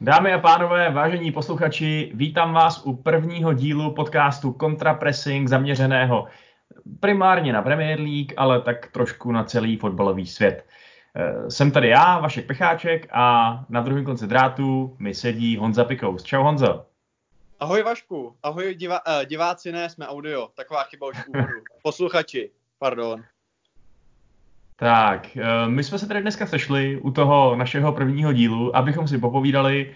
Dámy a pánové, vážení posluchači, vítám vás u prvního dílu podcastu Contrapressing zaměřeného primárně na Premier League, ale tak trošku na celý fotbalový svět. Eh, jsem tady já, Vašek Pecháček a na druhém konci drátu mi sedí Honza Pikous. Čau Honzo. Ahoj Vašku, ahoj diva, uh, diváci, ne, jsme audio, taková chyba už úvodu. Posluchači, pardon. Tak, eh, my jsme se tady dneska sešli u toho našeho prvního dílu, abychom si popovídali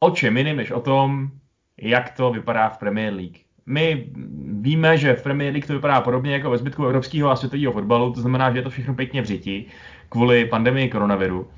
o čem jiným, než o tom, jak to vypadá v Premier League. My víme, že v Premier League to vypadá podobně jako ve zbytku evropského a světového fotbalu, to znamená, že je to všechno pěkně v řiti kvůli pandemii koronaviru.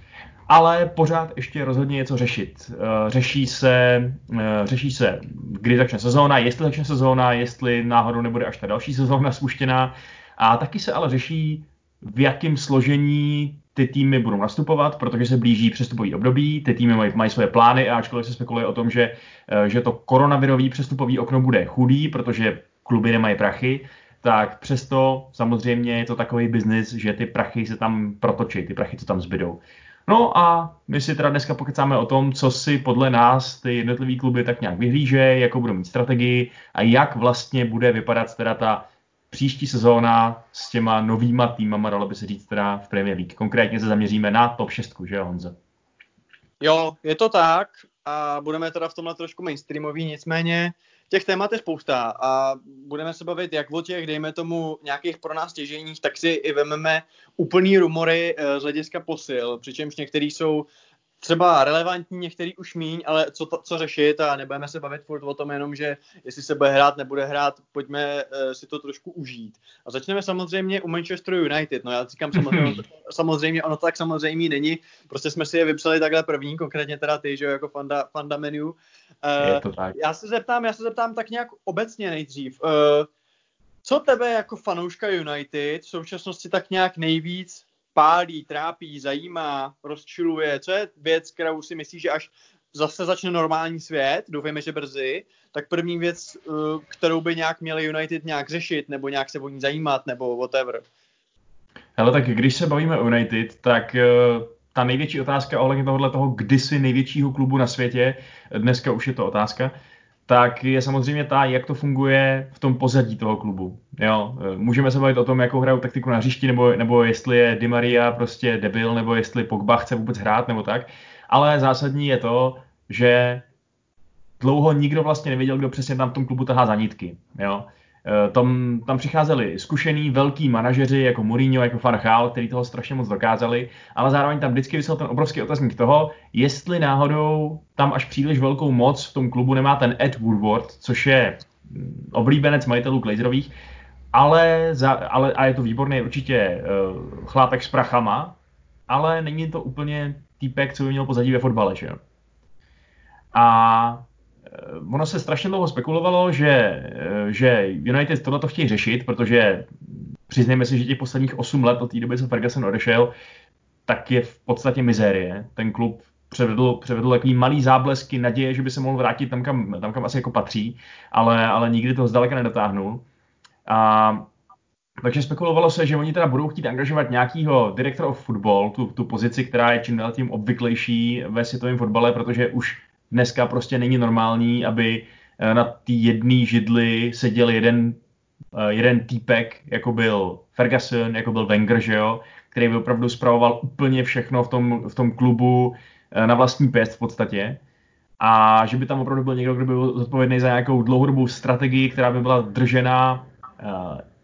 Ale pořád ještě rozhodně něco řešit. Eh, řeší se, eh, řeší se, kdy začne sezóna, jestli začne sezóna, jestli náhodou nebude až ta další sezóna spuštěná. A taky se ale řeší, v jakém složení ty týmy budou nastupovat, protože se blíží přestupový období, ty týmy mají, mají své plány a ačkoliv se spekuluje o tom, že, eh, že to koronavirový přestupový okno bude chudý, protože kluby nemají prachy, tak přesto samozřejmě je to takový biznis, že ty prachy se tam protočí, ty prachy, co tam zbydou. No a my si teda dneska pokecáme o tom, co si podle nás ty jednotlivé kluby tak nějak vyhlíže, jakou budou mít strategii a jak vlastně bude vypadat teda ta příští sezóna s těma novýma týmama, dalo by se říct teda v Premier League. Konkrétně se zaměříme na top 6, že jo, Honzo? Jo, je to tak a budeme teda v tomhle trošku mainstreamový, nicméně těch témat je spousta a budeme se bavit jak o těch, dejme tomu, nějakých pro nás těženích, tak si i vememe úplný rumory eh, z hlediska posil, přičemž některý jsou třeba relevantní, některý už míň, ale co, to, co řešit a nebudeme se bavit furt o tom jenom, že jestli se bude hrát, nebude hrát, pojďme uh, si to trošku užít. A začneme samozřejmě u Manchester United, no já říkám samozřejmě, samozřejmě ono tak samozřejmě není, prostě jsme si je vypsali takhle první, konkrétně teda ty, že jo, jako fanda, fanda menu. Uh, je to tak. Já se zeptám, já se zeptám tak nějak obecně nejdřív, uh, co tebe jako fanouška United v současnosti tak nějak nejvíc pálí, trápí, zajímá, rozčiluje, co je věc, kterou si myslíš, že až zase začne normální svět, doufejme, že brzy, tak první věc, eh, kterou by nějak měli United nějak řešit, nebo nějak se o ní zajímat, nebo whatever. Hele, tak když se bavíme o United, tak eh, ta největší otázka ohledně tohohle toho kdysi největšího klubu na světě, dneska už je to otázka, tak je samozřejmě ta, jak to funguje v tom pozadí toho klubu. Jo, můžeme se bavit o tom, jakou hrajou taktiku na hřišti, nebo, nebo jestli je Di Maria prostě debil, nebo jestli Pogba chce vůbec hrát, nebo tak. Ale zásadní je to, že dlouho nikdo vlastně nevěděl, kdo přesně tam v tom klubu tahá zanítky. Jo. Eh, tam, tam přicházeli zkušený velký manažeři jako Mourinho, jako Farchal, který toho strašně moc dokázali, ale zároveň tam vždycky vysel ten obrovský otazník toho, jestli náhodou tam až příliš velkou moc v tom klubu nemá ten Ed Woodward, což je mm, oblíbenec majitelů Glazerových, ale, za, ale a je to výborný určitě uh, chlápek s prachama, ale není to úplně týpek, co by měl pozadí ve fotbale, že jo. A ono se strašně dlouho spekulovalo, že, eh, že United tohle to chtějí řešit, protože přiznejme si, že těch posledních 8 let od té doby, co Ferguson odešel, tak je v podstatě mizérie. Ten klub převedl, převedl takový malý záblesky naděje, že by se mohl vrátit tam, kam, tam, kam asi jako patří, ale, ale nikdy to zdaleka nedotáhnul. A takže spekulovalo se, že oni teda budou chtít angažovat nějakého director of football, tu, tu pozici, která je čím dál tím obvyklejší ve světovém fotbale, protože už dneska prostě není normální, aby eh, na té jedné židli seděl jeden, eh, jeden týpek, jako byl Ferguson, jako byl Wenger, že jo, který by opravdu spravoval úplně všechno v tom, v tom klubu eh, na vlastní pěst v podstatě. A že by tam opravdu byl někdo, kdo by byl zodpovědný za nějakou dlouhodobou strategii, která by byla držená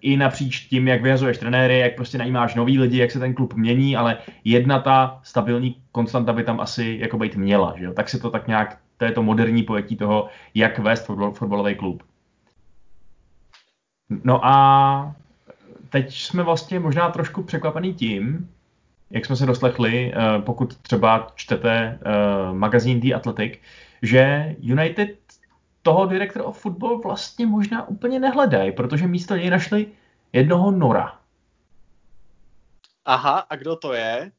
i napříč tím, jak vyhazuješ trenéry, jak prostě najímáš nový lidi, jak se ten klub mění, ale jedna ta stabilní konstanta by tam asi jako být měla. Že jo? Tak se to tak nějak, to je to moderní pojetí toho, jak vést fotbal, fotbalový klub. No a teď jsme vlastně možná trošku překvapený tím, jak jsme se doslechli, eh, pokud třeba čtete eh, magazín The Athletic, že United toho direktora of football vlastně možná úplně nehledají, protože místo něj našli jednoho Nora. Aha, a kdo to je?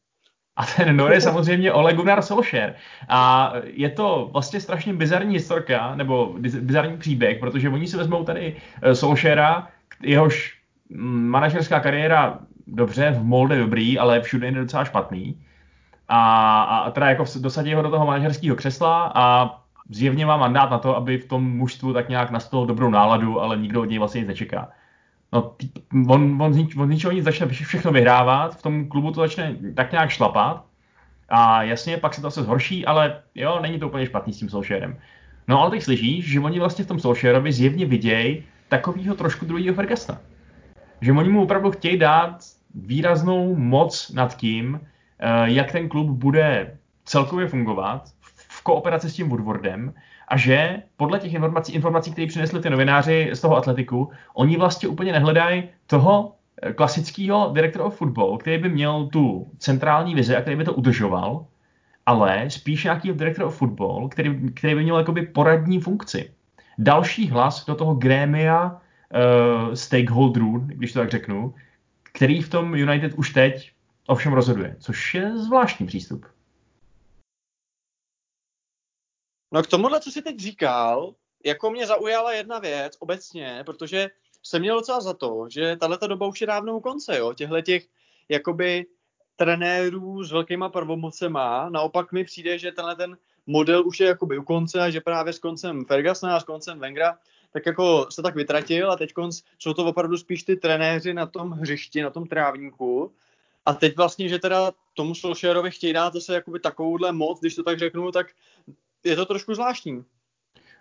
A ten Nor je samozřejmě Ole Gunnar Solskjaer. A je to vlastně strašně bizarní historka, nebo bizarní příběh, protože oni si vezmou tady eh, Solskjaera, jehož mm, manažerská kariéra dobře, v Molde dobrý, ale všude je docela špatný. a, a teda jako dosadí ho do toho manažerského křesla a zjevně má mandát na to, aby v tom mužstvu tak nějak nastal dobrou náladu, ale nikdo od něj vlastně nic nečeká. No, on, on, z, on z ničeho nic začne všechno vyhrávat, v tom klubu to začne tak nějak šlapat a jasně, pak se to se zhorší, ale jo, není to úplně špatný s tím Solskjaerem. No ale teď slyšíš, že oni vlastně v tom Solskjaerovi zjevně vidějí takového trošku druhého Fergusona. Že oni mu opravdu chtějí dát výraznou moc nad tím, eh, jak ten klub bude celkově fungovat kooperaci s tím Woodwardem a že podle těch informací, informací které přinesli ty novináři z toho atletiku, oni vlastně úplně nehledají toho eh, klasického direktora of football, který by měl tu centrální vizi a který by to udržoval, ale spíš nějaký direktor of football, který, který by měl jakoby poradní funkci. Další hlas do toho grémia uh, stakeholderů, když to tak řeknu, který v tom United už teď ovšem rozhoduje, což je zvláštní přístup. No k tomuhle, co jsi teď říkal, jako mě zaujala jedna věc obecně, protože jsem měl docela za to, že tahle doba už je dávno u konce, jo, těchto těch jakoby trenérů s velkýma prvomocema. Naopak mi přijde, že tenhle ten model už je jakoby u konce a že právě s koncem Fergusona a s koncem Wengra tak jako se tak vytratil a teď jsou to opravdu spíš ty trenéři na tom hřišti, na tom trávníku. A teď vlastně, že teda tomu Solskjaerovi chtějí dát zase jakoby takovouhle moc, když to tak řeknu, tak je to trošku zvláštní.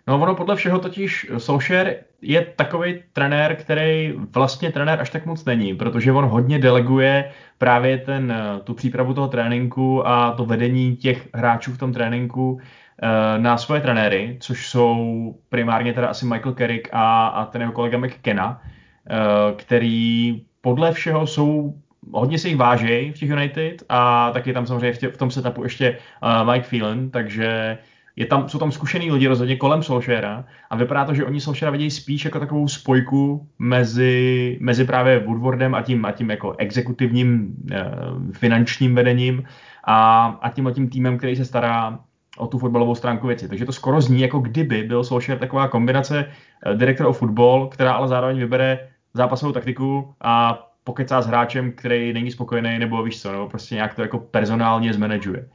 No ono podle všeho totiž Solskjaer je takový trenér, který vlastně trenér až tak moc není, protože on hodně deleguje právě ten, tu přípravu toho tréninku a to vedení těch hráčů v tom tréninku eh, na svoje trenéry, což jsou primárně teda asi Michael Carrick a, a ten jeho kolega McKenna, eh, který podle všeho jsou hodně si jich vážejí v těch United a taky tam samozřejmě v, tě, v tom setupu ještě Mike Phelan, takže je tam, jsou tam zkušený lidi rozhodně kolem Solskjaera a vypadá to, že oni Solskjaera vidějí spíš jako takovou spojku mezi, mezi právě Woodwardem a tím, a tím jako exekutivním uh, finančním vedením a, a tím a tím týmem, který se stará o tu fotbalovou stránku věci. Takže to skoro zní, jako kdyby byl Solskjaer taková kombinace uh, direktor o fotbal, která ale zároveň vybere zápasovou taktiku a pokecá s hráčem, který není spokojený, nebo víš co, nebo prostě nějak to jako personálně zmanaguje.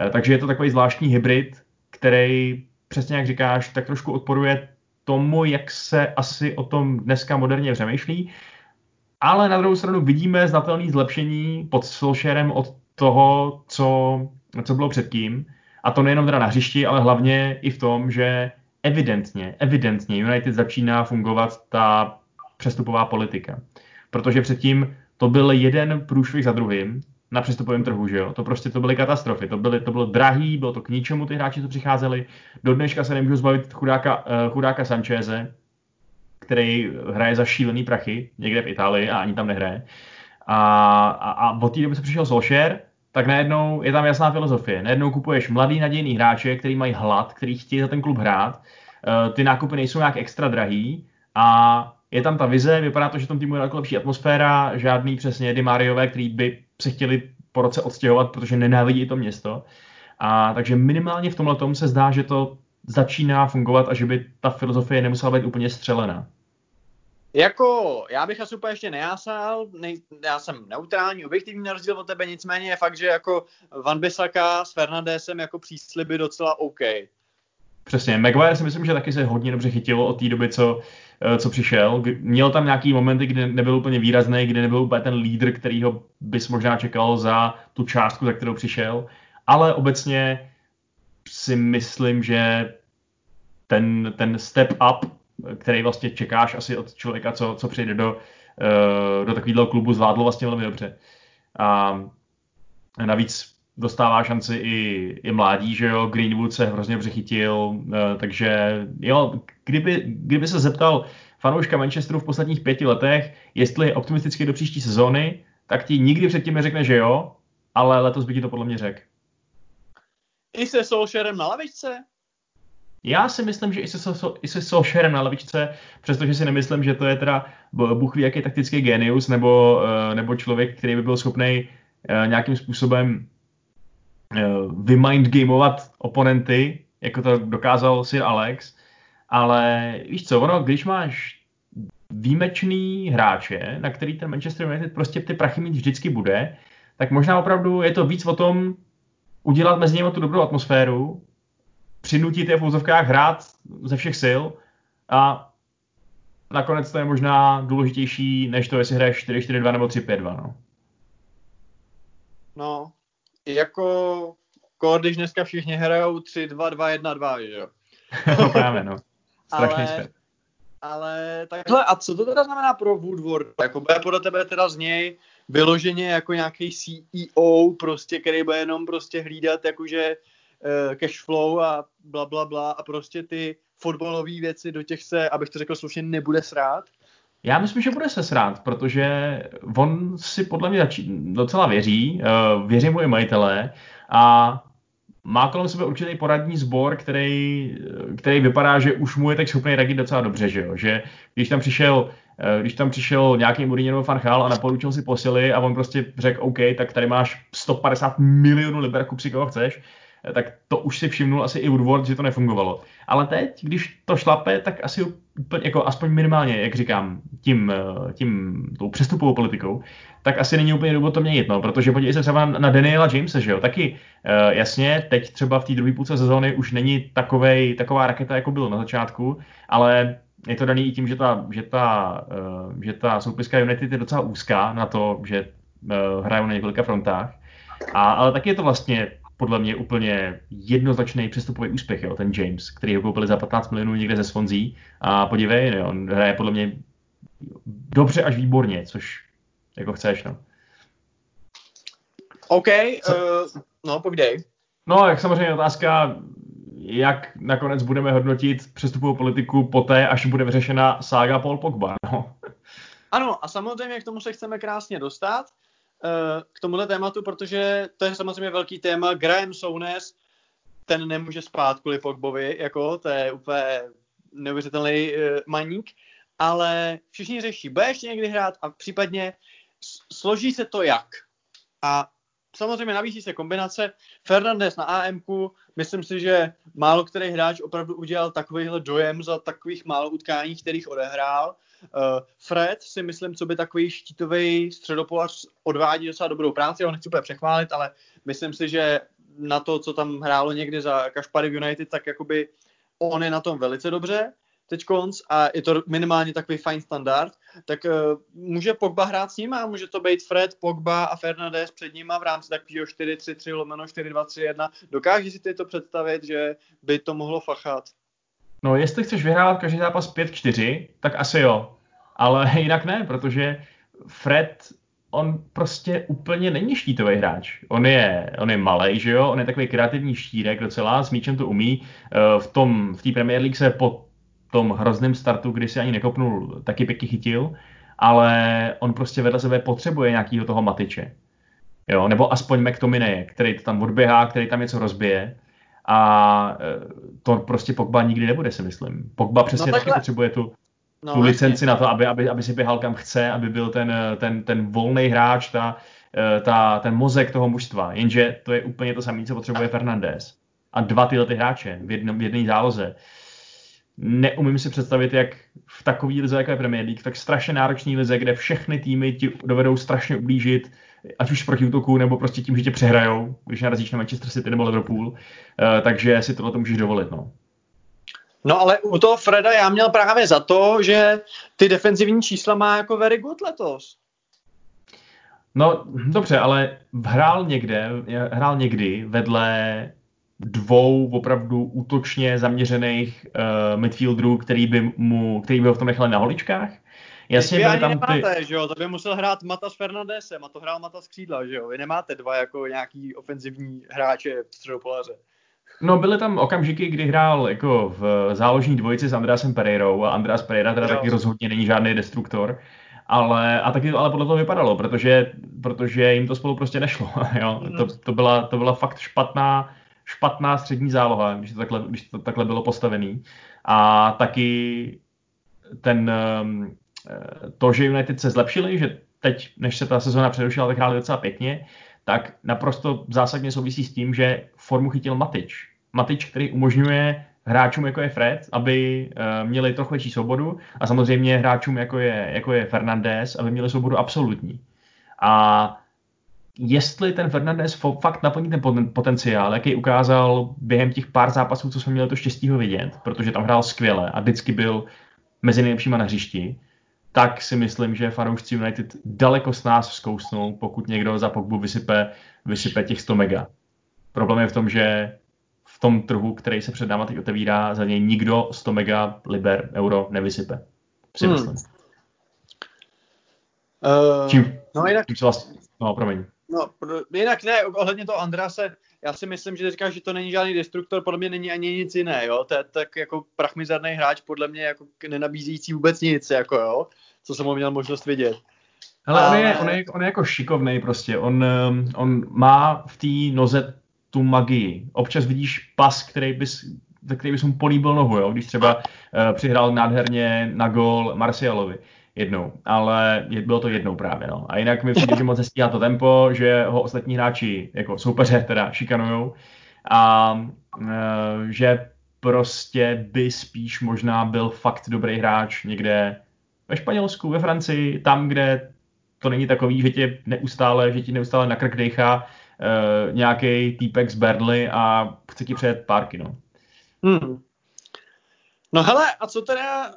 Eh, takže je to takový zvláštní hybrid, který, přesně jak říkáš, tak trošku odporuje tomu, jak se asi o tom dneska moderně přemýšlí. Ale na druhou stranu vidíme znatelné zlepšení pod Solskjaerem od toho, co, co bylo předtím. A to nejenom teda na hřišti, ale hlavně i v tom, že evidentně, evidentně United začíná fungovat ta přestupová politika protože předtím to byl jeden průšvih za druhým na přestupovém trhu, že jo? To prostě to byly katastrofy, to, byly, to bylo drahý, bylo to k ničemu ty hráči, co přicházeli. Do dneška se nemůžu zbavit chudáka, uh, chudáka Sancheze, který hraje za šílený prachy někde v Itálii a ani tam nehraje. A, a, a od té doby se přišel Solskjaer, tak najednou je tam jasná filozofie. Najednou kupuješ mladý nadějný hráče, který mají hlad, který chtějí za ten klub hrát. Uh, ty nákupy nejsou nějak extra drahý a je tam ta vize, vypadá to, že tom týmu je lepší atmosféra, žádný přesně Di Mariové, který by se chtěli po roce odstěhovat, protože nenávidí to město. A takže minimálně v tomhle tomu se zdá, že to začíná fungovat a že by ta filozofie nemusela být úplně střelená. Jako, já bych asi úplně ještě nejásal, nej, já jsem neutrální, objektivní na rozdíl od tebe, nicméně je fakt, že jako Van Bissaka s Fernandesem jako přísliby docela OK. Přesně, Maguire si myslím, že taky se hodně dobře chytilo od té doby, co, co přišel. Měl tam nějaký momenty, kdy nebyl úplně výrazný, kdy nebyl úplně ten lídr, kterýho bys možná čekal za tu částku, za kterou přišel, ale obecně si myslím, že ten, ten step up, který vlastně čekáš asi od člověka, co, co přijde do, eh, do takového klubu, zvládl vlastně velmi dobře. A navíc dostává šanci i, i mládí, že jo, Greenwood se hrozně přechytil, eh, takže jo, kdyby, kdyby se zeptal fanouška Manchesteru v posledních pěti letech, jestli je optimisticky do příští sezóny, tak ti nikdy předtím neřekne, že jo, ale letos by ti to podle mě řekl. I se Solskjaerem na lavičce? Já si myslím, že i se, i se Solskjaerem na lavičce, přestože si nemyslím, že to je teda Bůh ví, jaký taktický genius, nebo, eh, nebo člověk, který by byl schopný eh, nějakým způsobem Eh, vymindgameovat oponenty, jako to dokázal Sir Alex, ale víš co, ono, když máš výjimečný hráče, na který ten Manchester United prostě ty prachy mít vždycky bude, tak možná opravdu je to víc o tom, udělat mezi nimi tu dobrou atmosféru, přinutit je v úzovkách hrát ze všech sil a nakonec to je možná důležitější, než to, jestli hraješ 4-4-2 nebo 3-5-2. No. no, jako kor, když dneska všichni hrajou 3-2-2-1-2, že jo? no právě, no. Strašný ale, svět. Ale takhle, a co to teda znamená pro Woodward? Jako bude podle tebe teda z něj vyloženě jako nějaký CEO, prostě, který bude jenom prostě hlídat jakože uh, cash flow a bla, bla, bla a prostě ty fotbalové věci do těch se, abych to řekl slušně, nebude srát? Já myslím, že bude se srát, protože on si podle mě docela věří, uh, věří mu i majitelé a má kolem sebe určitý poradní sbor, který, který vypadá, že už mu je tak schopný radit docela dobře, že jo? Že když tam přišel eh, když tam přišel nějaký Mourinho nebo Fanchal a naporučil si posily a on prostě řekl OK, tak tady máš 150 milionů liber, kup si koho chceš, eh, tak to už si všimnul asi i Woodward, že to nefungovalo. Ale teď, když to šlape, tak asi úplně, jako aspoň minimálně, jak říkám, tím, eh, tím tou přestupovou politikou, tak asi není úplně důvod to měnit, no, protože podívej se třeba na Daniela Jamesa, že jo, taky uh, jasně, teď třeba v té druhé půlce sezóny už není takovej, taková raketa, jako byl na začátku, ale je to daný i tím, že ta, že ta, že ta soupiska United je docela úzká na to, že hrajou na několika frontách. A, ale taky je to vlastně podle mě úplně jednoznačný přestupový úspěch, jo, ten James, který ho koupili za 15 milionů někde ze Swansea a podívej, ne, on hraje podle mě dobře až výborně, což jako chceš, no. OK, uh, no povídej. No, jak samozřejmě otázka, jak nakonec budeme hodnotit přestupovou politiku poté, až bude vyřešena sága Paul Pogba, no. Ano, a samozřejmě k tomu se chceme krásně dostat, k tomuhle tématu, protože to je samozřejmě velký téma. Graham Sounes, ten nemůže spát kvůli Pogbovi, jako, to je úplně neuvěřitelný uh, maník, ale všichni řeší, bude ještě někdy hrát a případně složí se to jak. A samozřejmě navící se kombinace. Fernandez na AMku, myslím si, že málo který hráč opravdu udělal takovýhle dojem za takových málo utkání, kterých odehrál. Uh, Fred si myslím, co by takový štítový středopolař odvádí docela dobrou práci, ho nechci úplně přechválit, ale myslím si, že na to, co tam hrálo někdy za Kašpary v United, tak jakoby on je na tom velice dobře teď konc a je to minimálně takový fajn standard, tak uh, může Pogba hrát s ním a může to být Fred, Pogba a Fernandez před nima v rámci takového 4-3-3 lomeno 4-2-3-1. Dokážeš si ty to představit, že by to mohlo fachat? No, jestli chceš vyhrát každý zápas 5-4, tak asi jo. Ale jinak ne, protože Fred on prostě úplně není štítový hráč. On je, on je malý, že jo, on je takový kreativní štírek docela, s míčem to umí. Eh, v tom, v té Premier League se po tom hrozném startu, kdy si ani nekopnul, taky pěkně chytil, ale on prostě vedle sebe potřebuje nějakého toho matiče. Jo, nebo aspoň McTominay, který to tam odběhá, který tam něco rozbije. A e, to prostě Pogba nikdy nebude, si myslím. Pogba přesně no, taky potřebuje tu, no, tu licenci na to, aby, aby, aby si běhal kam chce, aby byl ten, ten, ten volný hráč, ta, e, ta, ten mozek toho mužstva. Jenže to je úplně to samé, co potřebuje Fernandez. A dva tyhle ty hráče v, jednom, v jedné záloze neumím si představit, jak v takové lize, jako je Premier League, tak strašně náročný lize, kde všechny týmy ti dovedou strašně ublížit, ať už proti útoku, nebo prostě tím, že tě přehrajou, když narazíš na Manchester City nebo Liverpool, uh, takže si tohle to můžeš dovolit. No. No ale u toho Freda já měl právě za to, že ty defenzivní čísla má jako very good letos. No dobře, ale hrál někde, hrál někdy vedle dvou opravdu útočně zaměřených uh, midfielderů, který by, mu, který by ho v tom nechali na holičkách. Jasně, byly tam nemáte, ty... že jo, to by musel hrát Matas Fernandesem a to hrál Matas Křídla, že jo, vy nemáte dva jako nějaký ofenzivní hráče středopolaře. No byly tam okamžiky, kdy hrál jako v záložní dvojici s Andreasem Pereirou a Andreas Pereira teda jo. taky rozhodně není žádný destruktor, ale, a taky to ale podle toho vypadalo, protože, protože jim to spolu prostě nešlo. Jo? Mm. To, to, byla, to byla fakt špatná, špatná střední záloha, když to takhle, když to takhle bylo postavený. A taky ten, ehm, to, že United se zlepšili, že teď, než se ta sezóna přerušila, tak hráli docela pěkně, tak naprosto zásadně souvisí s tím, že formu chytil Matič. Matič, který umožňuje hráčům, jako je Fred, aby uh, měli trochu větší svobodu a samozřejmě hráčům, jako je, jako je Fernandez, aby měli svobodu absolutní. A jestli ten Fernandez fakt naplní ten potenciál, jaký ukázal během těch pár zápasů, co jsme měli to štěstí ho vidět, protože tam hrál skvěle a vždycky byl mezi nejlepšíma na hřišti, tak si myslím, že fanoušci United daleko s nás zkousnou, pokud někdo za Pogbu vysype, vysype těch 100 mega. Problém je v tom, že v tom trhu, který se před náma teď otevírá, za něj nikdo 100 mega liber euro nevysype. Si hmm. myslím. Uh, čím, no jinak... Čím se vlastně, no, promiň. No, jinak ne, ohledně toho Andrase, já si myslím, že říkáš, že to není žádný destruktor, podle mě není ani nic jiné, jo, to je tak jako prachmizerný hráč, podle mě jako nenabízící vůbec nic, jako jo, co jsem ho měl možnost vidět. Ale on, je, on, je, on je jako šikovný prostě, on, um, on má v té noze tu magii. Občas vidíš pas, který bys, za který bys mu políbil nohu, jo? když třeba uh, přihrál nádherně na gol Marcialovi jednou, ale je, bylo to jednou právě. No. A jinak mi přijde, že moc nestíhá to tempo, že ho ostatní hráči, jako soupeře teda, šikanujou a uh, že prostě by spíš možná byl fakt dobrý hráč někde ve Španělsku, ve Francii, tam, kde to není takový, že tě neustále, že ti neustále na krk dejchá uh, nějaký týpek z Berly a chce ti přejet párky, no. Hmm. No hele, a co teda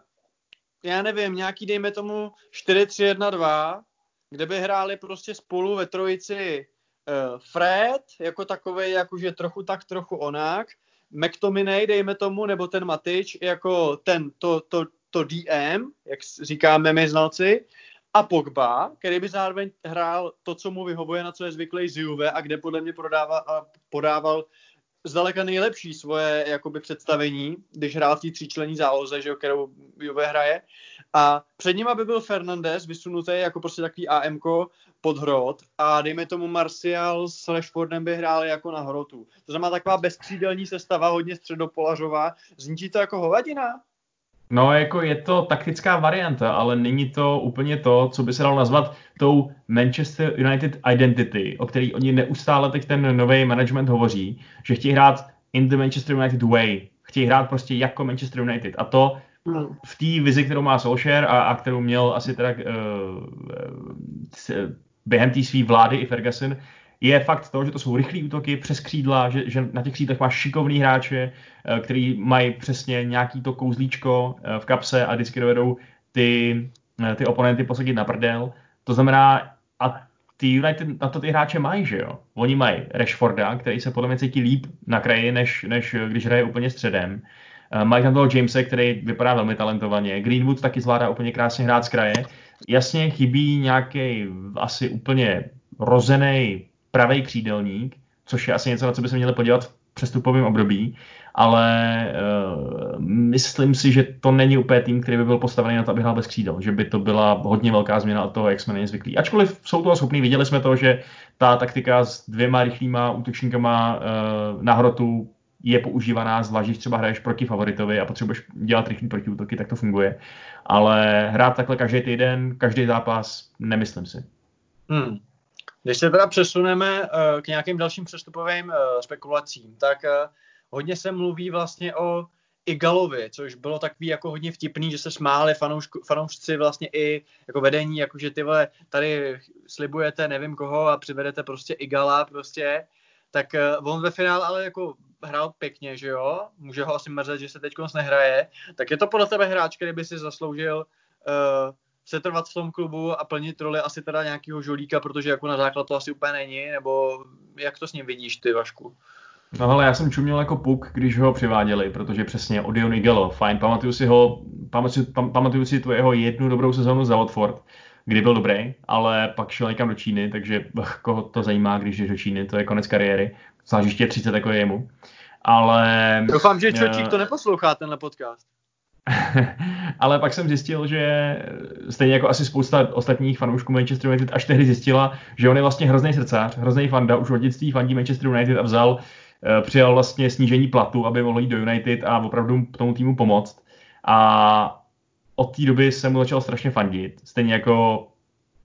já nevím, nějaký dejme tomu 4-3-1-2, kde by hráli prostě spolu ve trojici uh, Fred, jako takový, jakože trochu tak, trochu onak, McTominay, dejme tomu, nebo ten Matič, jako ten, to, to, to DM, jak říkáme my znalci, a Pogba, který by zároveň hrál to, co mu vyhovuje, na co je zvyklý z Juve a kde podle mě prodává, a podával zdaleka nejlepší svoje jakoby představení, když hrál v té tříčlení záloze, že kterou Juve hraje. A před ním by byl Fernandez vysunutý jako prostě takový AMK pod hrot a dejme tomu Martial s Rashfordem by hráli jako na hrotu. To znamená taková bezkřídelní sestava, hodně středopolařová. Zní to jako hovadina? No, jako je to taktická varianta, ale není to úplně to, co by se dalo nazvat tou Manchester United identity, o který oni neustále teď ten nový management hovoří, že chtějí hrát in the Manchester United way. Chtějí hrát prostě jako Manchester United. A to v té vizi, kterou má Solskjaer a, a kterou měl asi teda uh, během té své vlády i Ferguson, je fakt to, že to jsou rychlé útoky přes křídla, že, že na těch křídlech máš šikovný hráče, eh, který mají přesně nějaký to kouzlíčko eh, v kapse a vždycky dovedou ty, eh, ty oponenty posadit na prdel. To znamená, a ty United na to ty hráče mají, že jo? Oni mají Rashforda, který se podle mě cítí líp na kraji, než, než když hraje úplně středem. Mají tam toho Jamesa, který vypadá velmi talentovaně. Greenwood taky zvládá úplně krásně hrát z kraje. Jasně chybí nějaký asi úplně rozený pravý křídelník, což je asi něco, na co by se měli podívat v přestupovém období, ale uh, myslím si, že to není úplně tým, který by byl postavený na to, aby hrál bez křídel, že by to byla hodně velká změna od toho, jak jsme na ně zvyklí. Ačkoliv jsou toho schopní, viděli jsme to, že ta taktika s dvěma rychlýma útočníkama uh, na hrotu je používaná, zvlášť když třeba hraješ proti favoritovi a potřebuješ dělat rychlý protiútoky, tak to funguje. Ale hrát takhle každý týden, každý zápas, nemyslím si. Hmm. Když se teda přesuneme uh, k nějakým dalším přestupovým uh, spekulacím, tak uh, hodně se mluví vlastně o Igalovi, což bylo takový jako hodně vtipný, že se smáli fanoušku, fanoušci vlastně i jako vedení, jako že ty vole, tady slibujete nevím koho a přivedete prostě Igala prostě, tak on ve finále ale jako hrál pěkně, že jo, může ho asi mrzet, že se teď nehraje, tak je to podle tebe hráč, který by si zasloužil uh, setrvat v tom klubu a plnit roli asi teda nějakého žolíka, protože jako na základ to asi úplně není, nebo jak to s ním vidíš ty, Vašku? No ale já jsem čuměl jako puk, když ho přiváděli, protože přesně Odion Igalo, fajn, pamatuju si ho, pamatuju, pamatuju si tu jeho jednu dobrou sezónu za Watford, kdy byl dobrý, ale pak šel někam do Číny, takže koho to zajímá, když jdeš do Číny, to je konec kariéry, zvlášť ještě 30 jako je jemu. Ale... Doufám, že Čočík uh, to neposlouchá, tenhle podcast. ale pak jsem zjistil, že stejně jako asi spousta ostatních fanoušků Manchester United až tehdy zjistila, že on je vlastně hrozný srdcář, hrozný fanda, už od dětství fandí Manchester United a vzal, eh, přijal vlastně snížení platu, aby mohl jít do United a opravdu tomu týmu pomoct. A od té doby jsem mu začal strašně fandit, stejně jako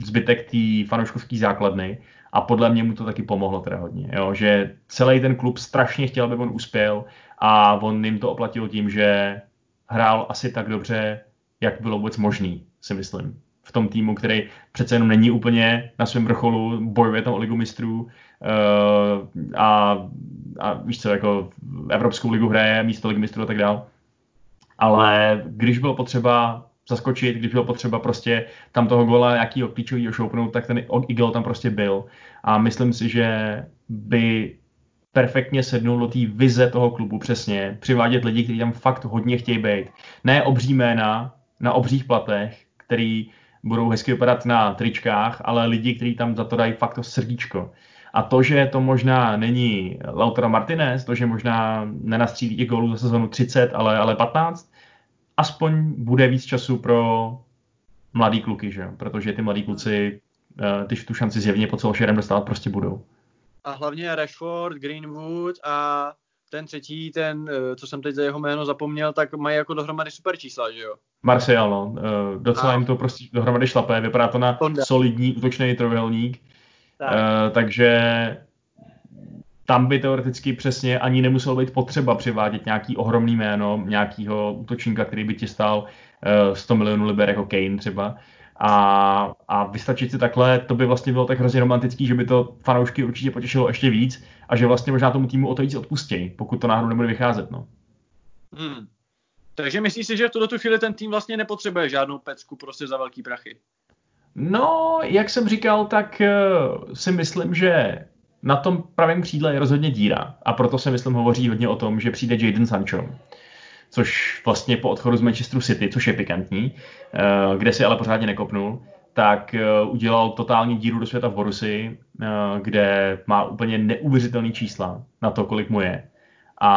zbytek té fanouškovské základny a podle mě mu to taky pomohlo teda hodně, jo? že celý ten klub strašně chtěl, aby on uspěl a on jim to oplatil tím, že hrál asi tak dobře, jak bylo vůbec možný, si myslím. v tom týmu, který přece jenom není úplně na svém vrcholu, bojuje tam o ligu mistrů uh, a, a víš co, jako Evropskou ligu hraje místo ligy mistrů a tak dále. Ale když bylo potřeba zaskočit, když bylo potřeba prostě tam toho gola nějakýho klíčového šoupnout, tak ten Eagle tam prostě byl. A myslím si, že by perfektně sednul do té vize toho klubu přesně, přivádět lidi, kteří tam fakt hodně chtějí být. Ne obří jména na obřích platech, který budou hezky vypadat na tričkách, ale lidi, kteří tam za to dají fakt to srdíčko. A to, že to možná není Lautaro Martinez, to, že možná nenastřílí i gólů za sezonu 30, ale, ale 15, aspoň bude víc času pro mladý kluky, že? protože ty mladí kluci eh, ty tu šanci zjevně po celošerem dostávat prostě budou. A hlavně Rashford, Greenwood a ten třetí, ten, eh, co jsem teď za jeho jméno zapomněl, tak mají jako dohromady super čísla, že jo? Martial, no. Eh, docela a... jim to prostě dohromady šlapé, vypadá to na Honda. solidní útočný trojuhelník. Tak. Uh, takže tam by teoreticky přesně ani nemuselo být potřeba přivádět nějaký ohromný jméno, nějakýho útočníka, který by ti stál uh, 100 milionů liber jako Kane třeba. A, a vystačit si takhle, to by vlastně bylo tak hrozně romantický, že by to fanoušky určitě potěšilo ještě víc a že vlastně možná tomu týmu o to víc odpustějí, pokud to náhodou nebude vycházet. No. Hmm. Takže myslíš si, že v tuto chvíli ten tým vlastně nepotřebuje žádnou pecku prostě za velký prachy? No, jak jsem říkal, tak uh, si myslím, že na tom pravém křídle je rozhodně díra a proto se myslím hovoří hodně o tom, že přijde Jaden Sancho, což vlastně po odchodu z Manchesteru City, což je pikantní, uh, kde si ale pořádně nekopnul, tak uh, udělal totální díru do světa v Borusi, kde má úplně neuvěřitelný čísla na to, kolik mu je. A,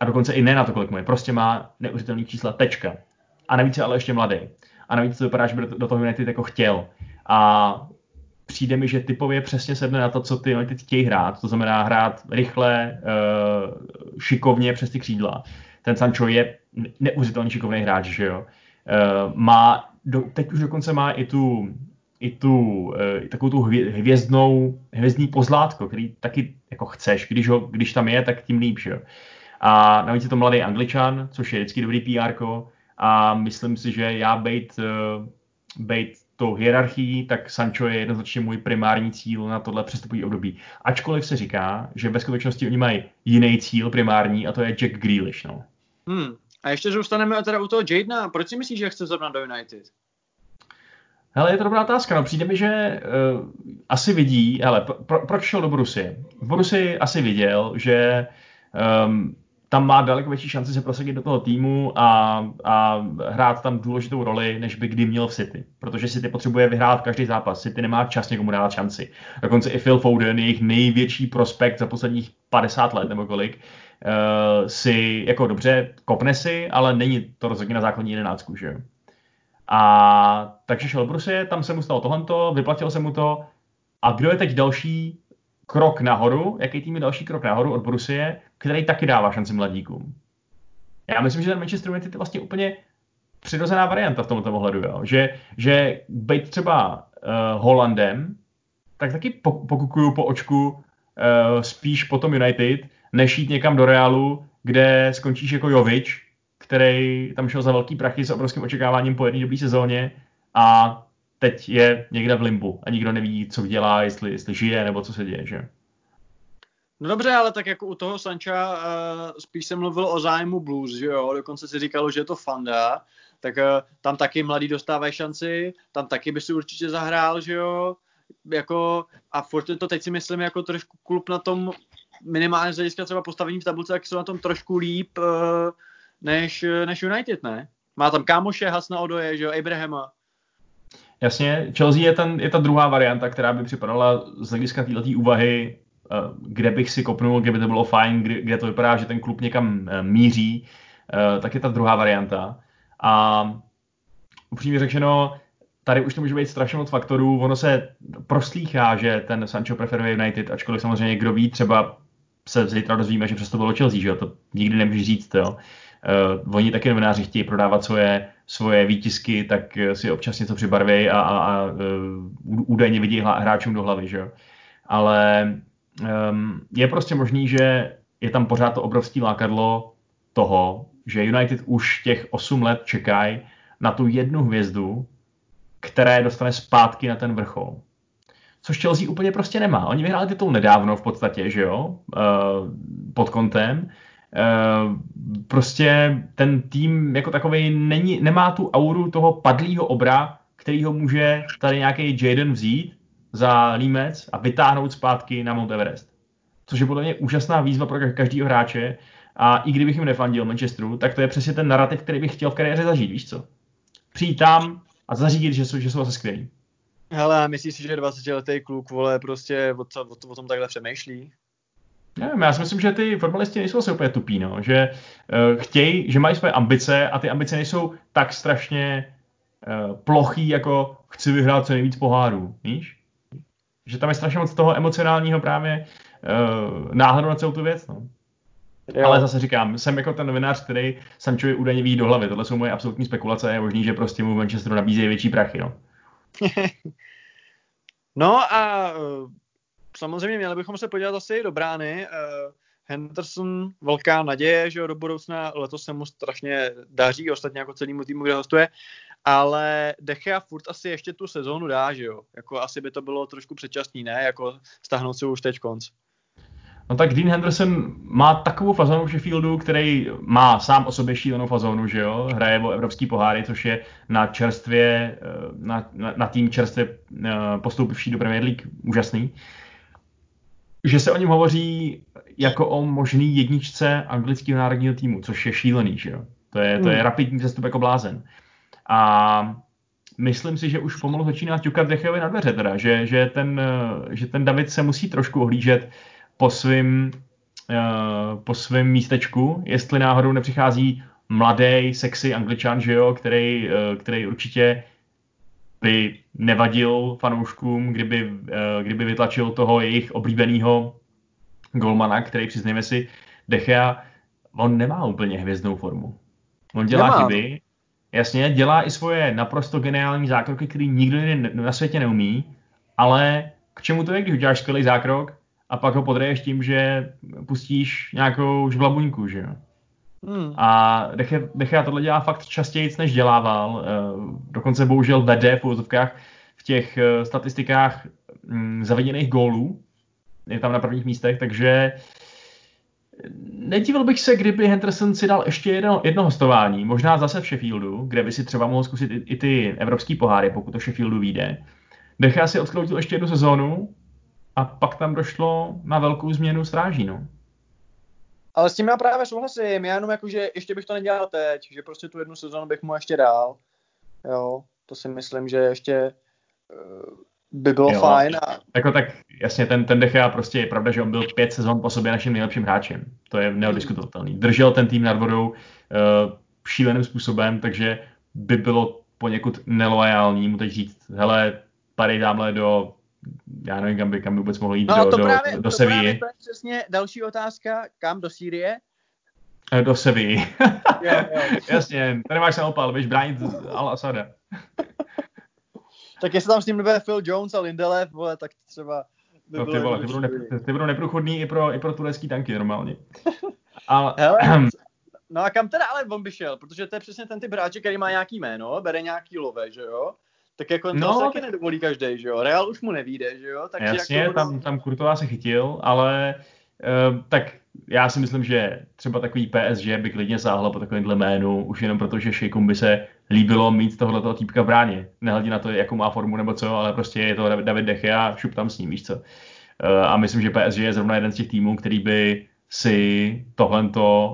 a dokonce i ne na to, kolik mu je, prostě má neuvěřitelný čísla, tečka. A navíc je ale ještě mladý a navíc to vypadá, že by do toho United jako chtěl. A přijde mi, že typově přesně sedne na to, co ty United chtějí hrát. To znamená hrát rychle, eh, šikovně přes ty křídla. Ten Sancho je neuvěřitelně šikovný hráč, že jo. Eh, má, do, teď už dokonce má i tu, i tu e, takovou tu hvězdnou, hvězdný pozlátko, který taky jako chceš, když, ho, když tam je, tak tím líp, že jo. A navíc je to mladý angličan, což je vždycky dobrý PR, a myslím si, že já bejt, eh, bejt tou hierarchií, tak Sancho je jednoznačně můj primární cíl na tohle přestupový období. Ačkoliv se říká, že ve skutečnosti oni mají jiný cíl primární a to je Jack Grealish. No. Hmm. A ještě zůstaneme teda u toho Jadena. Proč si myslíš, že chce zrovna do United? Hele, je to dobrá otázka. No, přijde mi, že uh, asi vidí, hele, pro, proč šel do Borusy? V Borusy asi viděl, že um, tam má daleko větší šanci se prosadit do toho týmu a, a hrát tam důležitou roli, než by kdy měl v City. Protože City potřebuje vyhrát každý zápas. City nemá čas někomu dát šanci. Dokonce i Phil Foden, jejich největší prospekt za posledních 50 let nebo kolik, uh, si jako dobře kopne si, ale není to rozhodně na základní jedenáctku, že A takže šel Brusie, tam se mu stalo tohle, vyplatil se mu to. A kdo je teď další krok nahoru, jaký tým je další krok nahoru od Brusie, který taky dává šanci mladíkům. Já myslím, že ten Manchester United je vlastně úplně přirozená varianta v tomto ohledu, jo? Že, že být třeba uh, Holandem, tak taky pokukuju po očku uh, spíš potom United, než jít někam do Realu, kde skončíš jako Jovič, který tam šel za velký prachy s obrovským očekáváním po jedné dobré sezóně a teď je někde v limbu a nikdo neví, co dělá, jestli, jestli žije nebo co se děje, že? No dobře, ale tak jako u toho Sancha uh, spíš jsem mluvil o zájmu Blues, že jo, dokonce si říkalo, že je to fanda, tak uh, tam taky mladý dostávají šanci, tam taky by si určitě zahrál, že jo, jako a furt to teď si myslím jako trošku klub na tom minimálně z hlediska třeba postavení v tabulce, tak jsou na tom trošku líp uh, než, než United, ne? Má tam kámoše, Hasna Odoje, že jo, Abrahama. Jasně, Chelsea je, ten, je ta druhá varianta, která by připadala z hlediska této úvahy, eh, kde bych si kopnul, kde by to bylo fajn, kde, kde to vypadá, že ten klub někam eh, míří, eh, tak je ta druhá varianta. A upřímně řečeno, tady už to může být strašně moc faktorů. Ono se proslýchá, že ten Sancho preferuje United, ačkoliv samozřejmě kdo ví, třeba se zítra dozvíme, že přesto bylo Chelsea, že jo? to nikdy nemůžeš říct. Jo? Uh, oni taky novináři chtějí prodávat svoje, svoje výtisky, tak si občas něco přibarvějí a, a, a uh, údajně vidí hráčům do hlavy. Že jo? Ale um, je prostě možný, že je tam pořád to obrovské lákadlo toho, že United už těch 8 let čekají na tu jednu hvězdu, které dostane zpátky na ten vrchol. Což Chelsea úplně prostě nemá. Oni vyhráli titul nedávno v podstatě, že jo, uh, pod kontem. Uh, prostě ten tým jako takový není, nemá tu auru toho padlého obra, který ho může tady nějaký Jaden vzít za límec a vytáhnout zpátky na Mount Everest. Což je podle mě úžasná výzva pro každého hráče a i kdybych jim nefandil Manchesteru, tak to je přesně ten narrativ, který bych chtěl v kariéře zažít, víš co? Přijít tam a zařídit, že jsou, že jsou zase skvělí. Hele, myslíš si, že 20-letý kluk, vole, prostě o, to, o, o tom takhle přemýšlí? Nevím, já si myslím, že ty fotbalisti nejsou asi úplně tupí, no. že uh, chtějí, že mají své ambice a ty ambice nejsou tak strašně uh, plochý, jako chci vyhrát co nejvíc pohárů, víš? Že tam je strašně moc toho emocionálního právě uh, náhledu na celou tu věc, no. Jo. Ale zase říkám, jsem jako ten novinář, který Sanchovi údajně ví do hlavy. Tohle jsou moje absolutní spekulace. Je možný, že prostě mu Manchesteru nabízí větší prachy. No, no a uh, samozřejmě měli bychom se podívat asi do brány. Uh, Henderson, velká naděje, že do budoucna. Letos se mu strašně daří, ostatně jako celému týmu, kde hostuje. Ale Dechea furt asi ještě tu sezónu dá, že jo. Jako asi by to bylo trošku předčasný, ne? Jako stáhnout si už teď konc. No tak Dean Henderson má takovou fazonu v Sheffieldu, který má sám o sobě šílenou fazonu, že jo, hraje o evropský poháry, což je na čerstvě, eh, na, na, na tým čerstvě eh, postoupivší do Premier League úžasný. Že se o něm hovoří jako o možný jedničce anglického národního týmu, což je šílený, že jo. To je, to je hmm. rapidní přestup jako blázen. A myslím si, že už pomalu začíná ťukat Decheovi na dveře teda, že, že, ten, eh, že ten David se musí trošku ohlížet po svým, uh, po svým místečku, jestli náhodou nepřichází mladý, sexy angličan, že jo, který, uh, který určitě by nevadil fanouškům, kdyby, uh, kdyby vytlačil toho jejich oblíbeného golmana, který přiznejme si, Dechea, on nemá úplně hvězdnou formu. On dělá nemá. chyby, jasně, dělá i svoje naprosto geniální zákroky, který nikdo na světě neumí, ale k čemu to je, když uděláš skvělý zákrok a pak ho podreješ tím, že pustíš nějakou žvlabuňku, že jo. Hmm. A Deche, tohle dělá fakt častěji, než dělával. Eh, dokonce bohužel vede v úvozovkách v těch eh, statistikách mm, zavedených gólů. Je tam na prvních místech, takže nedivil bych se, kdyby Henderson si dal ještě jedno, jedno hostování, možná zase v Sheffieldu, kde by si třeba mohl zkusit i, i ty evropský poháry, pokud to Sheffieldu vyjde. Decha si odkroutil ještě jednu sezónu, a pak tam došlo na velkou změnu stráží, no. Ale s tím já právě souhlasím, já jenom jako, že ještě bych to nedělal teď, že prostě tu jednu sezónu bych mu ještě dál. Jo, to si myslím, že ještě uh, by bylo jo, fajn. A... Jako tak jasně, ten, ten Dechea prostě je pravda, že on byl pět sezon po sobě naším nejlepším hráčem. To je neodiskutovatelný. Držel ten tým nad vodou uh, šíleným způsobem, takže by bylo poněkud neloajální mu teď říct, hele, tady dámhle do já nevím, kam by, kam by vůbec mohl jít no, do, to právě, do, do to Sevilly. to je přesně další otázka, kam do Sýrie? Eh, do Sevilly. Jasně, tady máš samopal, běž bránit Al-Asada. tak jestli tam s ním nebude Phil Jones a Lindelef, vole, tak třeba by no, ty, vole, ty, budou ne, ty budou neprůchodný i pro, i pro turecký tanky normálně. Ale, Hele, no a kam teda ale on by šel? Protože to je přesně ten typ hráče, který má nějaký jméno, bere nějaký love, že jo? Tak jako no, to taky nedovolí každý, že jo? Real už mu nevíde, že jo? Takže jasně, jako... tam, tam Kurtová se chytil, ale uh, tak já si myslím, že třeba takový PSG by klidně sáhlo po takovémhle jménu, už jenom proto, že Šejkům by se líbilo mít tohoto týpka v bráně. Nehledě na to, jakou má formu nebo co, ale prostě je to David Dechy a šup tam s ním, víš co. Uh, a myslím, že PSG je zrovna jeden z těch týmů, který by si tohle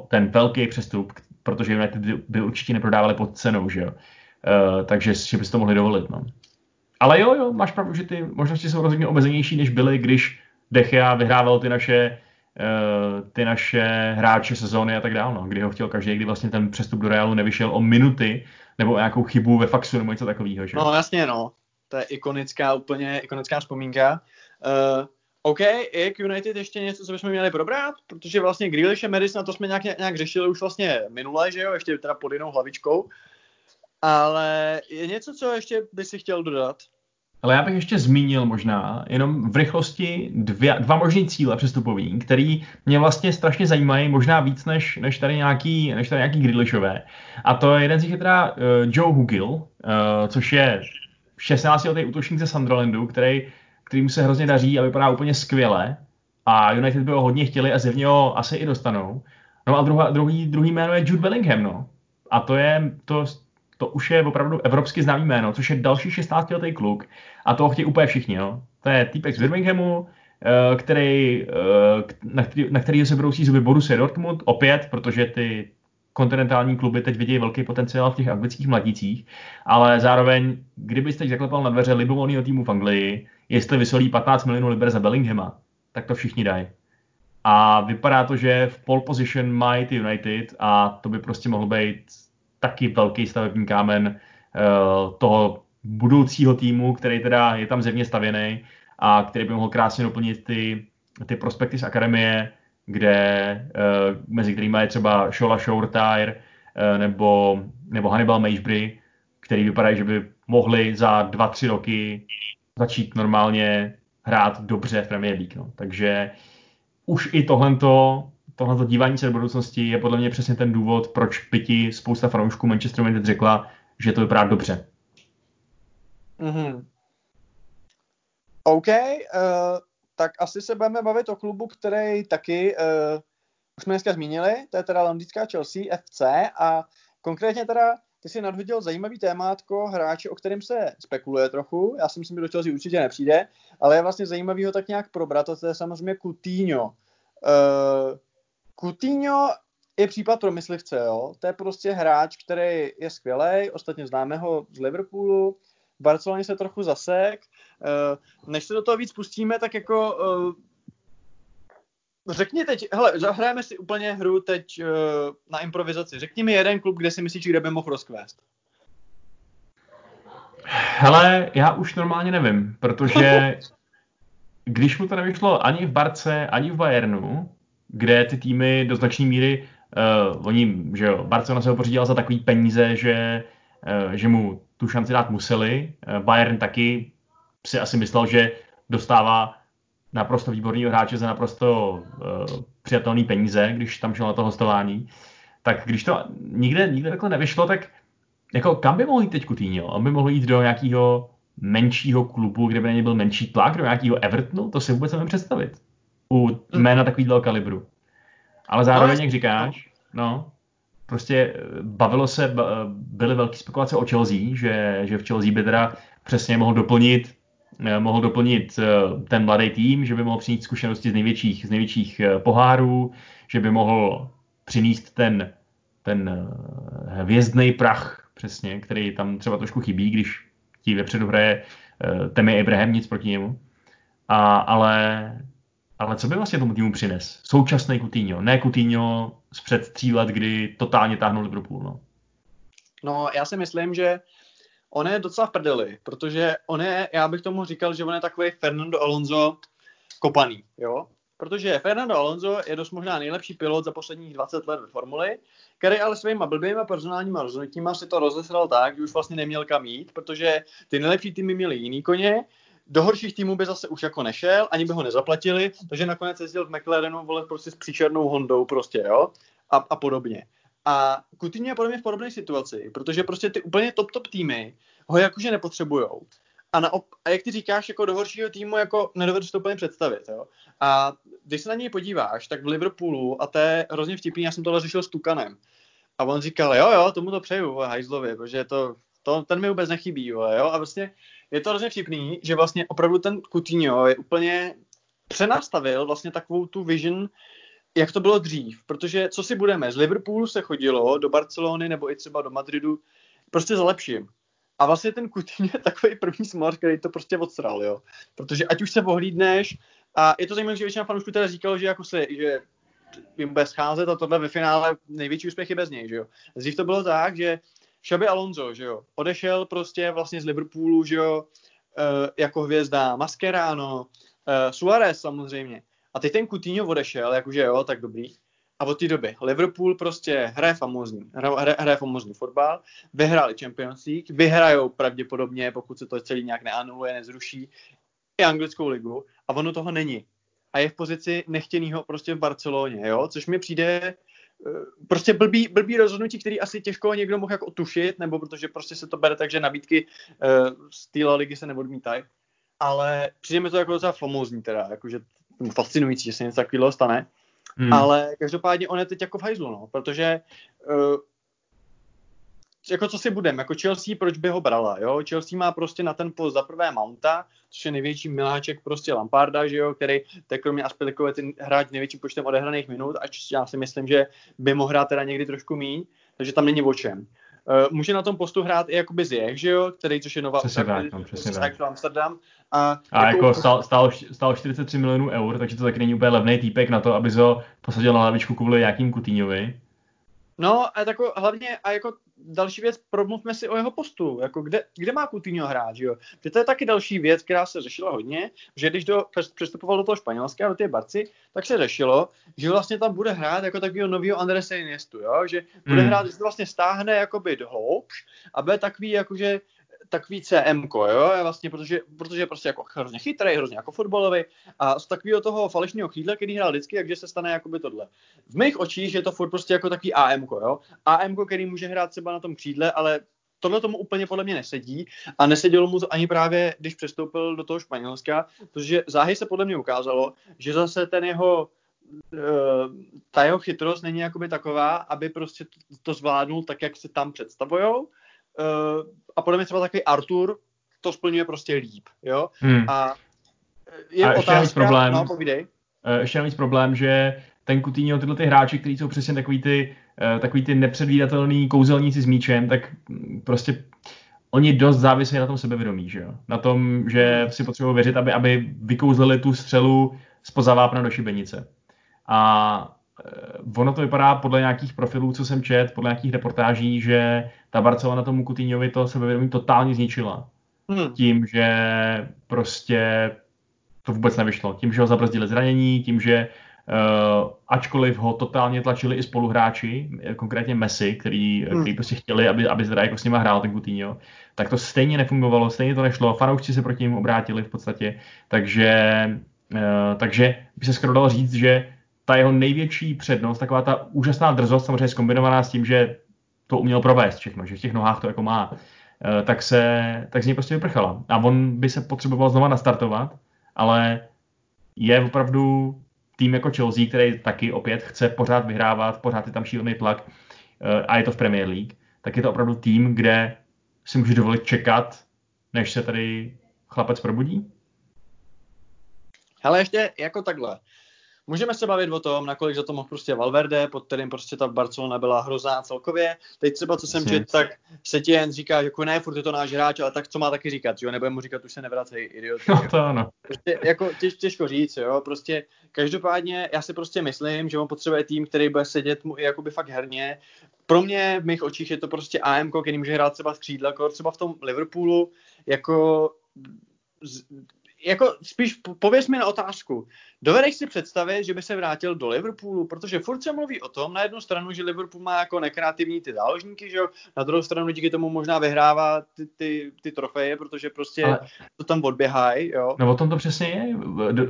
ten velký přestup, protože United by určitě neprodávali pod cenou, že jo takže že bys to mohli dovolit. No. Ale jo, jo, máš pravdu, že ty možnosti jsou rozhodně omezenější, než byly, když Dechea vyhrával ty naše, uh, ty naše hráče sezóny a tak dále, no, kdy ho chtěl každý, kdy vlastně ten přestup do Realu nevyšel o minuty nebo o nějakou chybu ve faxu nebo něco takového. Že? No jasně, no. To je ikonická, úplně ikonická vzpomínka. Uh, OK, je k United ještě něco, co bychom měli probrat? Protože vlastně Grealish a Madison, to jsme nějak, nějak řešili už vlastně minule, že jo, ještě teda pod jinou hlavičkou. Ale je něco, co ještě by si chtěl dodat? Ale já bych ještě zmínil možná jenom v rychlosti dvě, dva možný cíle přestupový, který mě vlastně strašně zajímají, možná víc než, než tady nějaký, než tady nějaký Grealishové. A to je jeden z nich je teda uh, Joe Hugill, uh, což je 16 letý útočník ze Sunderlandu, který, kterým se hrozně daří a vypadá úplně skvěle. A United by ho hodně chtěli a zjevně ho asi i dostanou. No a druhá, druhý, druhý jméno je Jude Bellingham, no. A to je, to, to už je opravdu evropsky známý jméno, což je další 16 letý kluk. A toho chtějí úplně všichni, no. To je týpek z Birminghamu, eh, který, eh, na, který, na který se brousí zuby Borussia Dortmund, opět, protože ty kontinentální kluby teď vidějí velký potenciál v těch anglických mladících, ale zároveň, kdybyste zaklepal na dveře libovolného týmu v Anglii, jestli vysolí 15 milionů liber za Bellinghama, tak to všichni dají. A vypadá to, že v pole position mají ty United a to by prostě mohl být taky velký stavební kámen uh, toho budoucího týmu, který teda je tam zevně stavěný a který by mohl krásně doplnit ty, ty prospekty z akademie, kde, uh, mezi kterými je třeba Shola Shortire uh, nebo, nebo Hannibal Magebury, který vypadají, že by mohli za dva, tři roky začít normálně hrát dobře v Premier League. No. Takže už i tohleto, tohleto dívání se do budoucnosti je podle mě přesně ten důvod, proč by ti spousta fanoušků Manchester United řekla, že to vypadá dobře. Mm-hmm. OK, uh, tak asi se budeme bavit o klubu, který taky, uh, už jsme dneska zmínili, to je teda londýnská Chelsea FC a konkrétně teda ty si nadhodil zajímavý témátko hráče, o kterém se spekuluje trochu. Já si myslím, že do Chelsea určitě nepřijde, ale je vlastně zajímavý ho tak nějak probrat, a to je samozřejmě Coutinho. Uh, Coutinho je případ pro myslivce, jo. To je prostě hráč, který je skvělý, ostatně známe ho z Liverpoolu, v Barceloně se trochu zasek. Uh, než se do toho víc pustíme, tak jako uh, Řekni teď, hele, zahrajeme si úplně hru teď uh, na improvizaci. Řekni mi jeden klub, kde si myslíš, kde by mohl rozkvést. Hele, já už normálně nevím, protože když mu to nevyšlo ani v Barce, ani v Bayernu, kde ty týmy do značné míry, uh, oni, že jo, Barcelona se ho pořídila za takový peníze, že, uh, že mu tu šanci dát museli. Uh, Bayern taky si asi myslel, že dostává naprosto výborný hráče za naprosto uh, přijatelný peníze, když tam šel na to hostování. Tak když to nikde, nikde takhle nevyšlo, tak jako kam by mohl jít teď Coutinho? On by mohl jít do nějakého menšího klubu, kde by na ně byl menší tlak, do nějakého Evertonu? To si vůbec nemůžu představit. U jména takového kalibru. Ale zároveň, jak říkáš, no, prostě eh, bavilo se, byly velké spekulace o Chelsea, že, že v Chelsea by teda přesně mohl doplnit Eh, mohl doplnit eh, ten mladý tým, že by mohl přinést zkušenosti z největších, z největších eh, pohárů, že by mohl přinést ten, ten hvězdný prach, přesně, který tam třeba trošku chybí, když ti vepředu hraje Temi Abraham, nic proti němu. A, ale, ale co by vlastně tomu týmu přines? Současný Coutinho, ne Coutinho z před tří let, kdy totálně táhnul Liverpool. No. no, já si myslím, že on je docela v prdeli, protože on je, já bych tomu říkal, že on je takový Fernando Alonso kopaný, jo? Protože Fernando Alonso je dost možná nejlepší pilot za posledních 20 let ve formuli, který ale svýma blbýma personálníma rozhodnutíma si to rozesral tak, že už vlastně neměl kam jít, protože ty nejlepší týmy měli jiný koně, do horších týmů by zase už jako nešel, ani by ho nezaplatili, takže nakonec jezdil v McLarenu, vole, prostě s příšernou Hondou prostě, jo, a, a podobně. A Coutinho je podle mě v podobné situaci, protože prostě ty úplně top top týmy ho jakože nepotřebujou. A, na, a jak ty říkáš, jako do horšího týmu jako nedovedu to úplně představit. Jo? A když se na něj podíváš, tak v Liverpoolu, a to je hrozně vtipný, já jsem tohle řešil s Tukanem. A on říkal, jo, jo, tomu to přeju, Hajzlovi, protože to, to, ten mi vůbec nechybí, jo. A vlastně je to hrozně vtipný, že vlastně opravdu ten Coutinho je úplně přenastavil vlastně takovou tu vision jak to bylo dřív, protože co si budeme, z Liverpoolu se chodilo do Barcelony nebo i třeba do Madridu prostě za lepším. A vlastně ten Coutinho je takový první smart, který to prostě odstral, jo. Protože ať už se pohlídneš, a je to zajímavé, že většina fanoušků teda říkalo, že jako se, že jim bude scházet a tohle ve finále největší úspěch je bez něj, že jo. Dřív to bylo tak, že Xabi Alonso, že jo, odešel prostě vlastně z Liverpoolu, že jo, e, jako hvězda, Mascherano, e, Suarez samozřejmě. A teď ten Coutinho odešel, jakože jo, tak dobrý. A od té doby Liverpool prostě hraje famózní, hraje, hraje famózní fotbal, vyhráli Champions League, vyhrajou pravděpodobně, pokud se to celý nějak neanuluje, nezruší, i anglickou ligu a ono toho není. A je v pozici nechtěného prostě v Barceloně, jo, což mi přijde prostě blbý, blbý rozhodnutí, který asi těžko někdo mohl jako otušit, nebo protože prostě se to bere tak, že nabídky uh, z téhle ligy se neodmítají. Ale přijde mi to jako docela famózní teda, jakože fascinující, že se něco takového stane. Hmm. Ale každopádně on je teď jako v hajzlu, no, protože uh, jako co si budem, jako Chelsea, proč by ho brala, jo? Chelsea má prostě na ten post za prvé Mounta, což je největší miláček prostě Lamparda, že jo, který je kromě Aspilikově ten hráč největším počtem odehraných minut, až já si myslím, že by mohl hrát teda někdy trošku míň, takže tam není o čem. Uh, může na tom postu hrát i jakoby Ziyech, že jo, který, což je nová přesně tak, no, přesně tak. Amsterdam. A, a jako, jako stál, stál, stál, 43 milionů eur, takže to taky není úplně levný týpek na to, aby ho posadil na lavičku kvůli nějakým Kutíňovi. No a jako hlavně a jako další věc, promluvme si o jeho postu, jako kde, kde má Coutinho hrát, že jo? Že to je taky další věc, která se řešila hodně, že když do, přestupoval do toho Španělska, do té Barci, tak se řešilo, že vlastně tam bude hrát jako takového nového Andrese Iniestu, jo? Že bude hmm. hrát, že vlastně stáhne jakoby do hloubš a bude takový jakože takový CM, jo, vlastně, protože, protože je prostě jako hrozně chytrý, hrozně jako fotbalový a z takového toho falešného křídla, který hrál vždycky, takže se stane jakoby tohle. V mých očích je to furt prostě jako takový AM, jo. AM, který může hrát třeba na tom křídle, ale tohle tomu úplně podle mě nesedí a nesedělo mu to ani právě, když přestoupil do toho Španělska, protože záhy se podle mě ukázalo, že zase ten jeho eh, ta jeho chytrost není jakoby taková, aby prostě to, zvládnul tak, jak se tam představujou, a podle mě třeba takový Artur to splňuje prostě líp, jo. Hmm. A je a otázka, ještě problém, no, povídej. Uh, ještě víc problém, že ten Coutinho, tyhle ty hráči, kteří jsou přesně takový ty, uh, takový ty nepředvídatelný kouzelníci s míčem, tak prostě oni dost závisí na tom sebevědomí, že jo? Na tom, že si potřebují věřit, aby, aby vykouzlili tu střelu spoza vápna do šibenice. A Eh, ono to vypadá podle nějakých profilů, co jsem čet, podle nějakých reportáží, že ta Barcelona tomu Coutinhovi to sebevědomí totálně zničila. Hmm. Tím, že prostě to vůbec nevyšlo. Tím, že ho zabrzdili zranění, tím, že uh, ačkoliv ho totálně tlačili i spoluhráči, eh, konkrétně Messi, který, hmm. který prostě chtěli, aby, aby zda jako s nima hrál ten Coutinho, tak to stejně nefungovalo, stejně to nešlo, fanoušci se proti němu obrátili v podstatě, takže, uh, takže by se skoro dalo říct, že ta jeho největší přednost, taková ta úžasná drzost, samozřejmě zkombinovaná s tím, že to uměl provést všechno, že v těch nohách to jako má, eh, tak, se, tak z něj prostě vyprchala. A on by se potřeboval znova nastartovat, ale je opravdu tým jako Chelsea, který taky opět chce pořád vyhrávat, pořád je tam šílený tlak eh, a je to v Premier League, tak je to opravdu tým, kde si může dovolit čekat, než se tady chlapec probudí? Ale ještě jako takhle. Můžeme se bavit o tom, nakolik za to mohl prostě Valverde, pod kterým prostě ta Barcelona byla hrozná celkově. Teď třeba, co jsem četl, tak se ti jen říká, že jako ne, furt je to náš hráč, ale tak co má taky říkat, jo? Nebudeme mu říkat, už se nevracej, idiot. No to ano. Prostě, jako těž, těžko říct, jo? Prostě každopádně já si prostě myslím, že on potřebuje tým, který bude sedět mu i jakoby fakt herně. Pro mě v mých očích je to prostě AM, který může hrát třeba z křídla, třeba v tom Liverpoolu, jako jako spíš pověz mi na otázku. Dovedeš si představit, že by se vrátil do Liverpoolu, protože furt se mluví o tom, na jednu stranu, že Liverpool má jako nekreativní ty záložníky, že jo, na druhou stranu díky tomu možná vyhrává ty, ty, ty trofeje, protože prostě Ale... to tam odběhají, jo. No o tom to přesně je.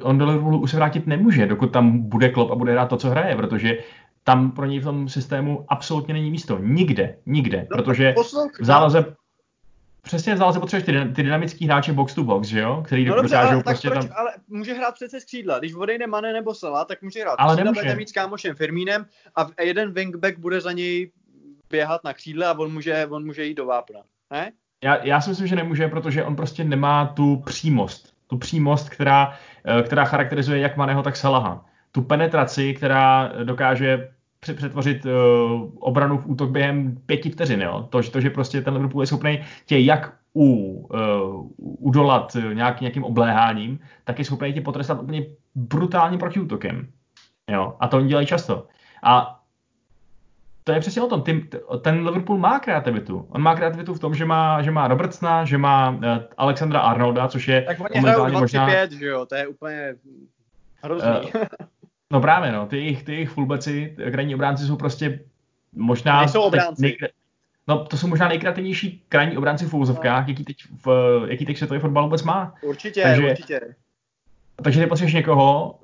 On do Liverpoolu už se vrátit nemůže, dokud tam bude klop a bude hrát to, co hraje, protože tam pro něj v tom systému absolutně není místo. Nikde, nikde, no, protože v záloze Přesně vzal se potřebuješ ty, ty dynamický hráče box to box, že jo? Který no dobře, ale, prostě proč, tam... ale může hrát přece z křídla. Když odejde Mane nebo Sala, tak může hrát ale křídla, bude mít s kámošem Fermínem a jeden wingback bude za něj běhat na křídle a on může, on může jít do vápna. Ne? Já, já si myslím, že nemůže, protože on prostě nemá tu přímost. Tu přímost, která, eh, která charakterizuje jak Maneho, tak Salaha. Tu penetraci, která dokáže přetvořit uh, obranu v útok během pěti vteřin. Jo? To, to, že prostě ten Liverpool je schopný tě jak u, uh, udolat nějak, nějakým obléháním, tak je schopný tě potrestat úplně brutálním protiútokem. Jo? A to oni dělají často. A to je přesně o tom. Ty, ten Liverpool má kreativitu. On má kreativitu v tom, že má, že má Robertsona, že má uh, Alexandra Arnolda, což je tak oni momentálně 25, možná... že jo, to je úplně hrozný. Uh, No právě, no, ty jejich, ty jejich fullbacki, krajní obránci jsou prostě možná... Nejsou obránci. Nej, no, to jsou možná nejkreativnější krajní obránci v úvozovkách, no. jaký teď, v, jaký teď světový fotbal vůbec má. Určitě, takže, určitě. Takže ty potřebuješ někoho,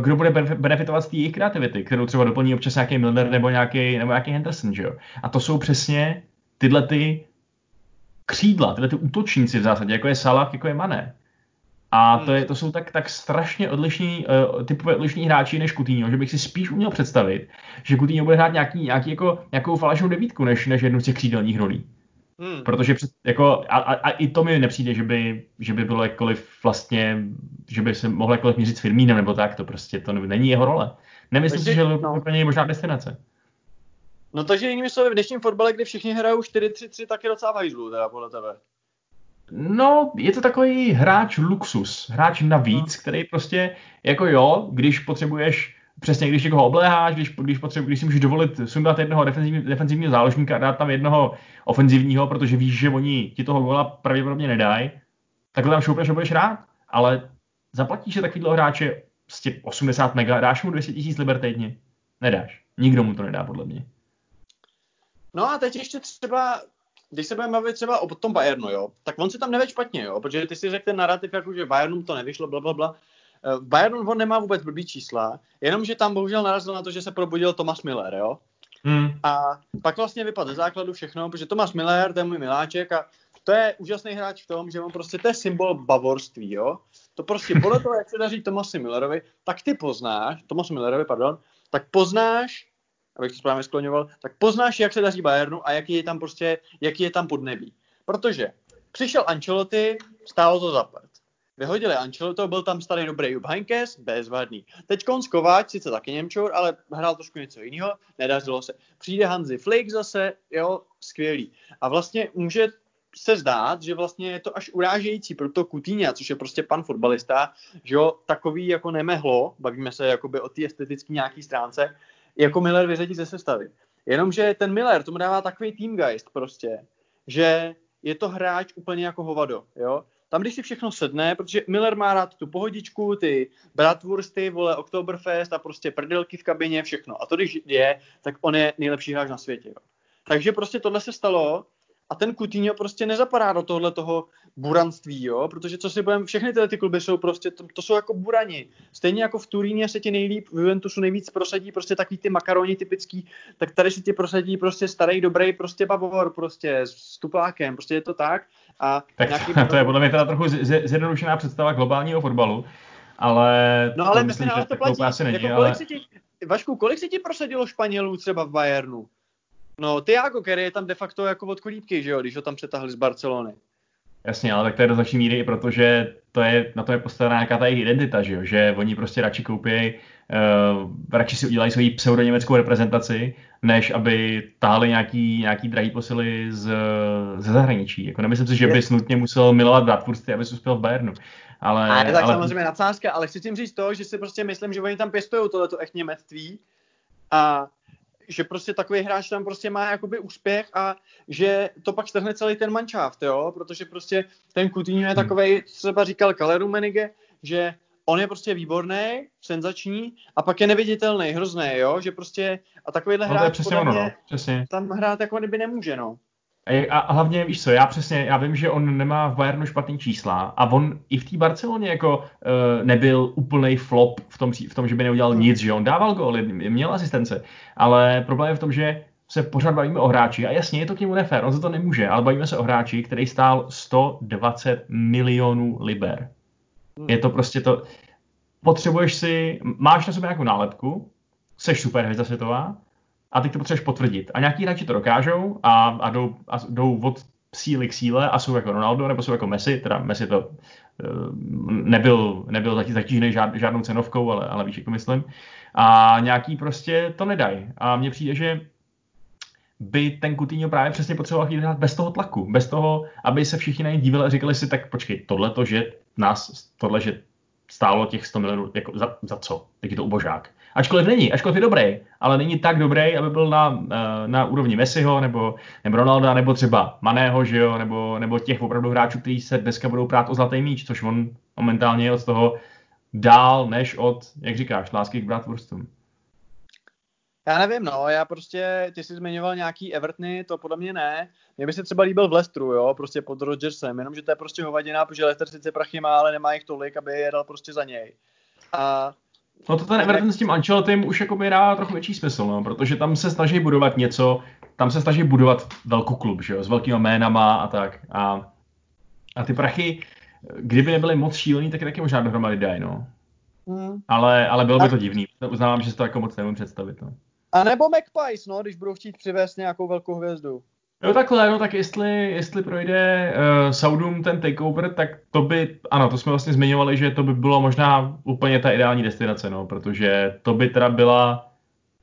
kdo bude benefitovat z té jejich kreativity, kterou třeba doplní občas nějaký Milner nebo nějaký, nebo nějaký Henderson, že jo? A to jsou přesně tyhle ty křídla, tyhle ty útočníci v zásadě, jako je Salah, jako je Mané. A to, je, to jsou tak, tak strašně odlišní, uh, typové odlišní hráči než Coutinho, že bych si spíš uměl představit, že Coutinho bude hrát nějaký, nějaký jako, nějakou falešnou devítku, než, než jednu z těch křídelních rolí. Hmm. Protože před, jako, a, a, a, i to mi nepřijde, že by, že by bylo jakkoliv vlastně, že by se mohl jakkoliv měřit s Firmínem nebo tak, to prostě to není jeho role. Nemyslím takže, si, že to no. je možná destinace. No takže jinými slovy, v dnešním fotbale, kdy všichni hrajou 4-3-3, tak je docela hajzlu, teda podle tebe. No, je to takový hráč luxus, hráč navíc, no. který prostě, jako jo, když potřebuješ, přesně když někoho obléháš, když, když, potřebuji, když si můžeš dovolit sundat jednoho defenzivního, defenzivního záložníka a dát tam jednoho ofenzivního, protože víš, že oni ti toho gola pravděpodobně nedají, tak tam šoupneš a budeš rád, ale zaplatíš se takovýhle hráče z 80 mega, dáš mu 200 tisíc liber týdně? Nedáš. Nikdo mu to nedá, podle mě. No a teď ještě třeba když se budeme bavit třeba o tom Bayernu, jo, tak on si tam nevede špatně, jo, protože ty si řekl ten narrativ, jako že Bayernu to nevyšlo, bla, bla, bla. Eh, v Bayernu on nemá vůbec blbý čísla, jenomže tam bohužel narazil na to, že se probudil Thomas Miller, jo. Hmm. A pak vlastně vypadl ze základu všechno, protože Thomas Miller, to je můj miláček a to je úžasný hráč v tom, že on prostě to je symbol bavorství, jo. To prostě podle toho, jak se daří Tomasi Millerovi, tak ty poznáš, Tomas Millerovi, pardon, tak poznáš, abych to správně skloňoval, tak poznáš, jak se daří Bayernu a jaký je tam prostě, jaký je tam podnebí. Protože přišel Ancelotti, stálo to za prd. Vyhodili Ancelotti, byl tam starý dobrý Jupp Heynckes, bezvadný. Teď Konz Kováč, sice taky Němčur, ale hrál trošku něco jiného, nedařilo se. Přijde Hanzi Flick zase, jo, skvělý. A vlastně může se zdát, že vlastně je to až urážející pro to Coutinho, což je prostě pan fotbalista, že jo, takový jako nemehlo, bavíme se jakoby o té estetické nějaký stránce, jako Miller vyřadit ze sestavy. Jenomže ten Miller tomu dává takový teamgeist prostě, že je to hráč úplně jako hovado, jo. Tam, když si všechno sedne, protože Miller má rád tu pohodičku, ty bratwursty, vole, Oktoberfest a prostě prdelky v kabině, všechno. A to, když je, tak on je nejlepší hráč na světě, jo. Takže prostě tohle se stalo a ten Coutinho prostě nezapadá do tohle toho buranství, jo, protože co si budeme, všechny tyhle ty kluby jsou prostě, to, to, jsou jako burani. Stejně jako v Turíně se ti nejlíp, v Juventusu nejvíc prosadí prostě takový ty makaroni typický, tak tady se ti prosadí prostě starý, dobrý prostě bavor prostě s tuplákem, prostě je to tak. A tak nějaký to, to je podle mě teda trochu zjednodušená představa globálního fotbalu, ale no ale myslím, že to platí. Asi není, jako, kolik ale... ti, Vašku, kolik se ti prosadilo Španělů třeba v Bayernu? No, Tiago, který je tam de facto jako od kolíbky, že jo, když ho tam přetahli z Barcelony. Jasně, ale tak to je do značné míry i protože to je, na to je postavená nějaká ta jejich identita, že jo? že oni prostě radši koupí, uh, radši si udělají svoji pseudoněmeckou reprezentaci, než aby táhli nějaký, nějaký drahý posily z, ze zahraničí. Jako nemyslím si, že bys nutně musel milovat Bradfordsty, aby uspěl v Bayernu. Ale, ale tak ale... samozřejmě nadsázka, ale chci tím říct to, že si prostě myslím, že oni tam pěstují tohleto echt němectví a že prostě takový hráč tam prostě má jakoby úspěch a že to pak strhne celý ten manšaft, jo, protože prostě ten Coutinho je hmm. takový, co třeba říkal Kaleru Menige, že on je prostě výborný, senzační a pak je neviditelný, hrozný, jo, že prostě a takovýhle no, hráč přesně ono, no. přesně. tam hrát jako kdyby nemůže, no. A, a hlavně, víš co, já přesně, já vím, že on nemá v Bayernu špatný čísla a on i v té Barceloně jako uh, nebyl úplný flop v tom, v tom, že by neudělal nic, že on dával góly, měl asistence, ale problém je v tom, že se pořád bavíme o hráči a jasně, je to k němu nefér, on za to nemůže, ale bavíme se o hráči, který stál 120 milionů liber. Je to prostě to, potřebuješ si, máš na sobě nějakou nálepku, seš super hvězda světová, a teď to potřebuješ potvrdit. A nějaký hráči to dokážou a, a, jdou, a jdou od síly k síle a jsou jako Ronaldo nebo jsou jako Messi, teda Messi to uh, nebyl, nebyl zatížený žád, žádnou cenovkou, ale, ale víš, jako myslím. A nějaký prostě to nedají. A mně přijde, že by ten Coutinho právě přesně potřeboval chvíli hrát bez toho tlaku, bez toho, aby se všichni na něj dívali a říkali si, tak počkej, tohle to, že nás, tohle, že stálo těch 100 milionů, jako za, za co? Tak je to ubožák. Ačkoliv není, ačkoliv je dobrý, ale není tak dobrý, aby byl na, eh, na úrovni Messiho, nebo, nebo Ronalda, nebo třeba Maného, že jo, nebo, nebo těch opravdu hráčů, kteří se dneska budou prát o zlatý míč, což on momentálně je od toho dál, než od, jak říkáš, lásky k bratwurstům. Já nevím, no, já prostě, ty jsi zmiňoval nějaký Evertony, to podle mě ne. Mně by se třeba líbil v Lestru, jo, prostě pod Rodgersem, jenomže to je prostě hovadina, protože Leicester sice prachy má, ale nemá jich tolik, aby je dal prostě za něj. A No to ten Everton s tím Ancelotym už jako mi dá trochu větší smysl, no, protože tam se snaží budovat něco, tam se snaží budovat velkou klub, že jo, s velkými jménama a tak. A, a ty prachy, kdyby nebyly moc šílený, tak je taky možná dohromady dají, no. Mm. Ale, ale bylo by to divný. Uznávám, že si to jako moc nemůžu představit. No. A nebo Magpies, no, když budou chtít přivést nějakou velkou hvězdu. Jo, takhle, no tak jestli, jestli projde uh, Saudům ten takeover, tak to by, ano, to jsme vlastně zmiňovali, že to by bylo možná úplně ta ideální destinace, no, protože to by teda byla,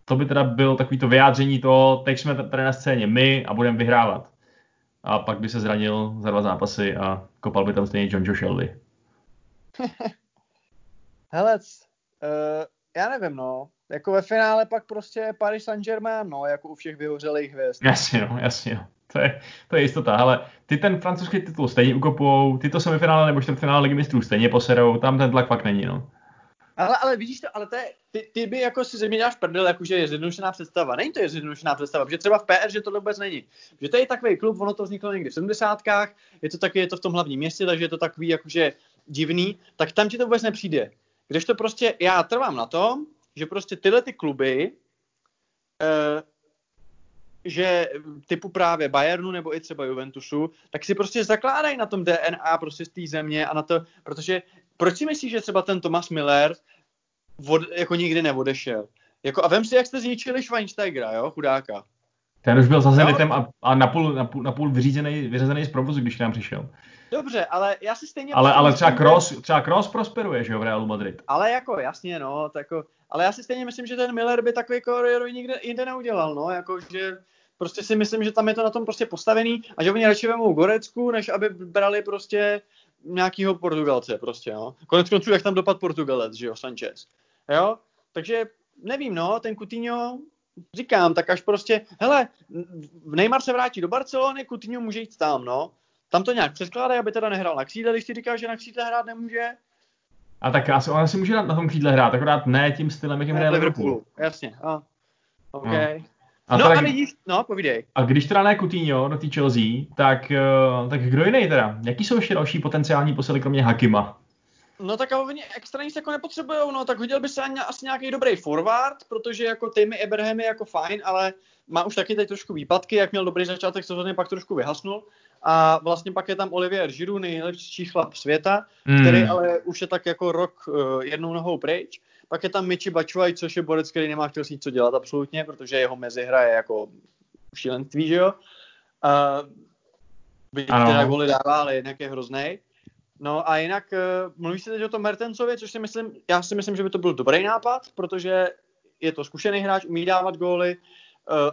to by teda bylo takový to vyjádření toho, teď jsme tady na scéně my a budeme vyhrávat. A pak by se zranil za dva zápasy a kopal by tam stejně John Joe Shelby. Hele, uh, já nevím, no. Jako ve finále pak prostě Paris Saint-Germain, no, jako u všech vyhořelých hvězd. Jasně, no, jasně, no. To je, to je jistota, ale ty ten francouzský titul stejně ukopou, ty to semifinále nebo čtvrtfinále ligy mistrů stejně poserou, tam ten tlak fakt není, no. Ale, ale vidíš to, ale to je, ty, ty by jako si země děláš prdel, jakože je zjednodušená představa. Není to je zjednodušená představa, protože třeba v PR, že to vůbec není. Že to je takový klub, ono to vzniklo někdy v 70. je to taky, je to v tom hlavním městě, takže je to takový jakože divný, tak tam ti to vůbec nepřijde. Když to prostě, já trvám na tom, že prostě tyhle ty kluby, uh, že typu právě Bayernu nebo i třeba Juventusu, tak si prostě zakládají na tom DNA prostě z té země a na to, protože proč si myslíš, že třeba ten Thomas Miller od, jako nikdy neodešel? Jako, a vem si, jak jste zničili Schweinsteigera, jo, chudáka. Ten už byl za Zenitem a, a napůl, napůl, napůl vyřízený, vyřazený z provozu, když nám přišel. Dobře, ale já si stejně... Ale, ale třeba, Cross, třeba Cross prosperuje, že jo, v Realu Madrid. Ale jako, jasně, no, tak jako, ale já si stejně myslím, že ten Miller by takový kariéru nikde jinde neudělal, no, jako, že prostě si myslím, že tam je to na tom prostě postavený a že oni radši vemou Gorecku, než aby brali prostě nějakýho Portugalce prostě, no. Konec konců, jak tam dopad Portugalec, že jo, Sanchez. Jo? Takže nevím, no, ten Coutinho, říkám, tak až prostě, hele, Neymar se vrátí do Barcelony, Coutinho může jít tam, no. Tam to nějak přeskládají, aby teda nehrál na křídle, když ti říkáš, že na křídle hrát nemůže. A tak asi, ona si může na tom křídle hrát, akorát ne tím stylem, jakým hraje Liverpool. Jasně, a. OK. No. A no tak, a vidíš, no, povídej. A když teda ne Coutinho do té Chelsea, tak, eh, tak kdo jiný teda? Jaký jsou ještě další potenciální posily, kromě Hakima? No tak oni extra nic jako nepotřebujou, no tak hodil by se asi nějaký dobrý forward, protože jako Tammy Abraham je jako fajn, ale má už taky teď trošku výpadky, jak měl dobrý začátek sezóny, pak trošku vyhasnul. A vlastně pak je tam Olivier Giroud, nejlepší chlap světa, mm. který ale už je tak jako rok uh, jednou nohou pryč. Pak je tam Michi Bačuaj, což je borec, který nemá chtěl si co dělat absolutně, protože jeho mezihra je jako šílenství, že jo. Uh, byť teda goly dává, ale jinak je hrozný. No a jinak uh, mluví se teď o tom Mertensově, což si myslím, já si myslím, že by to byl dobrý nápad, protože je to zkušený hráč, umí dávat góly,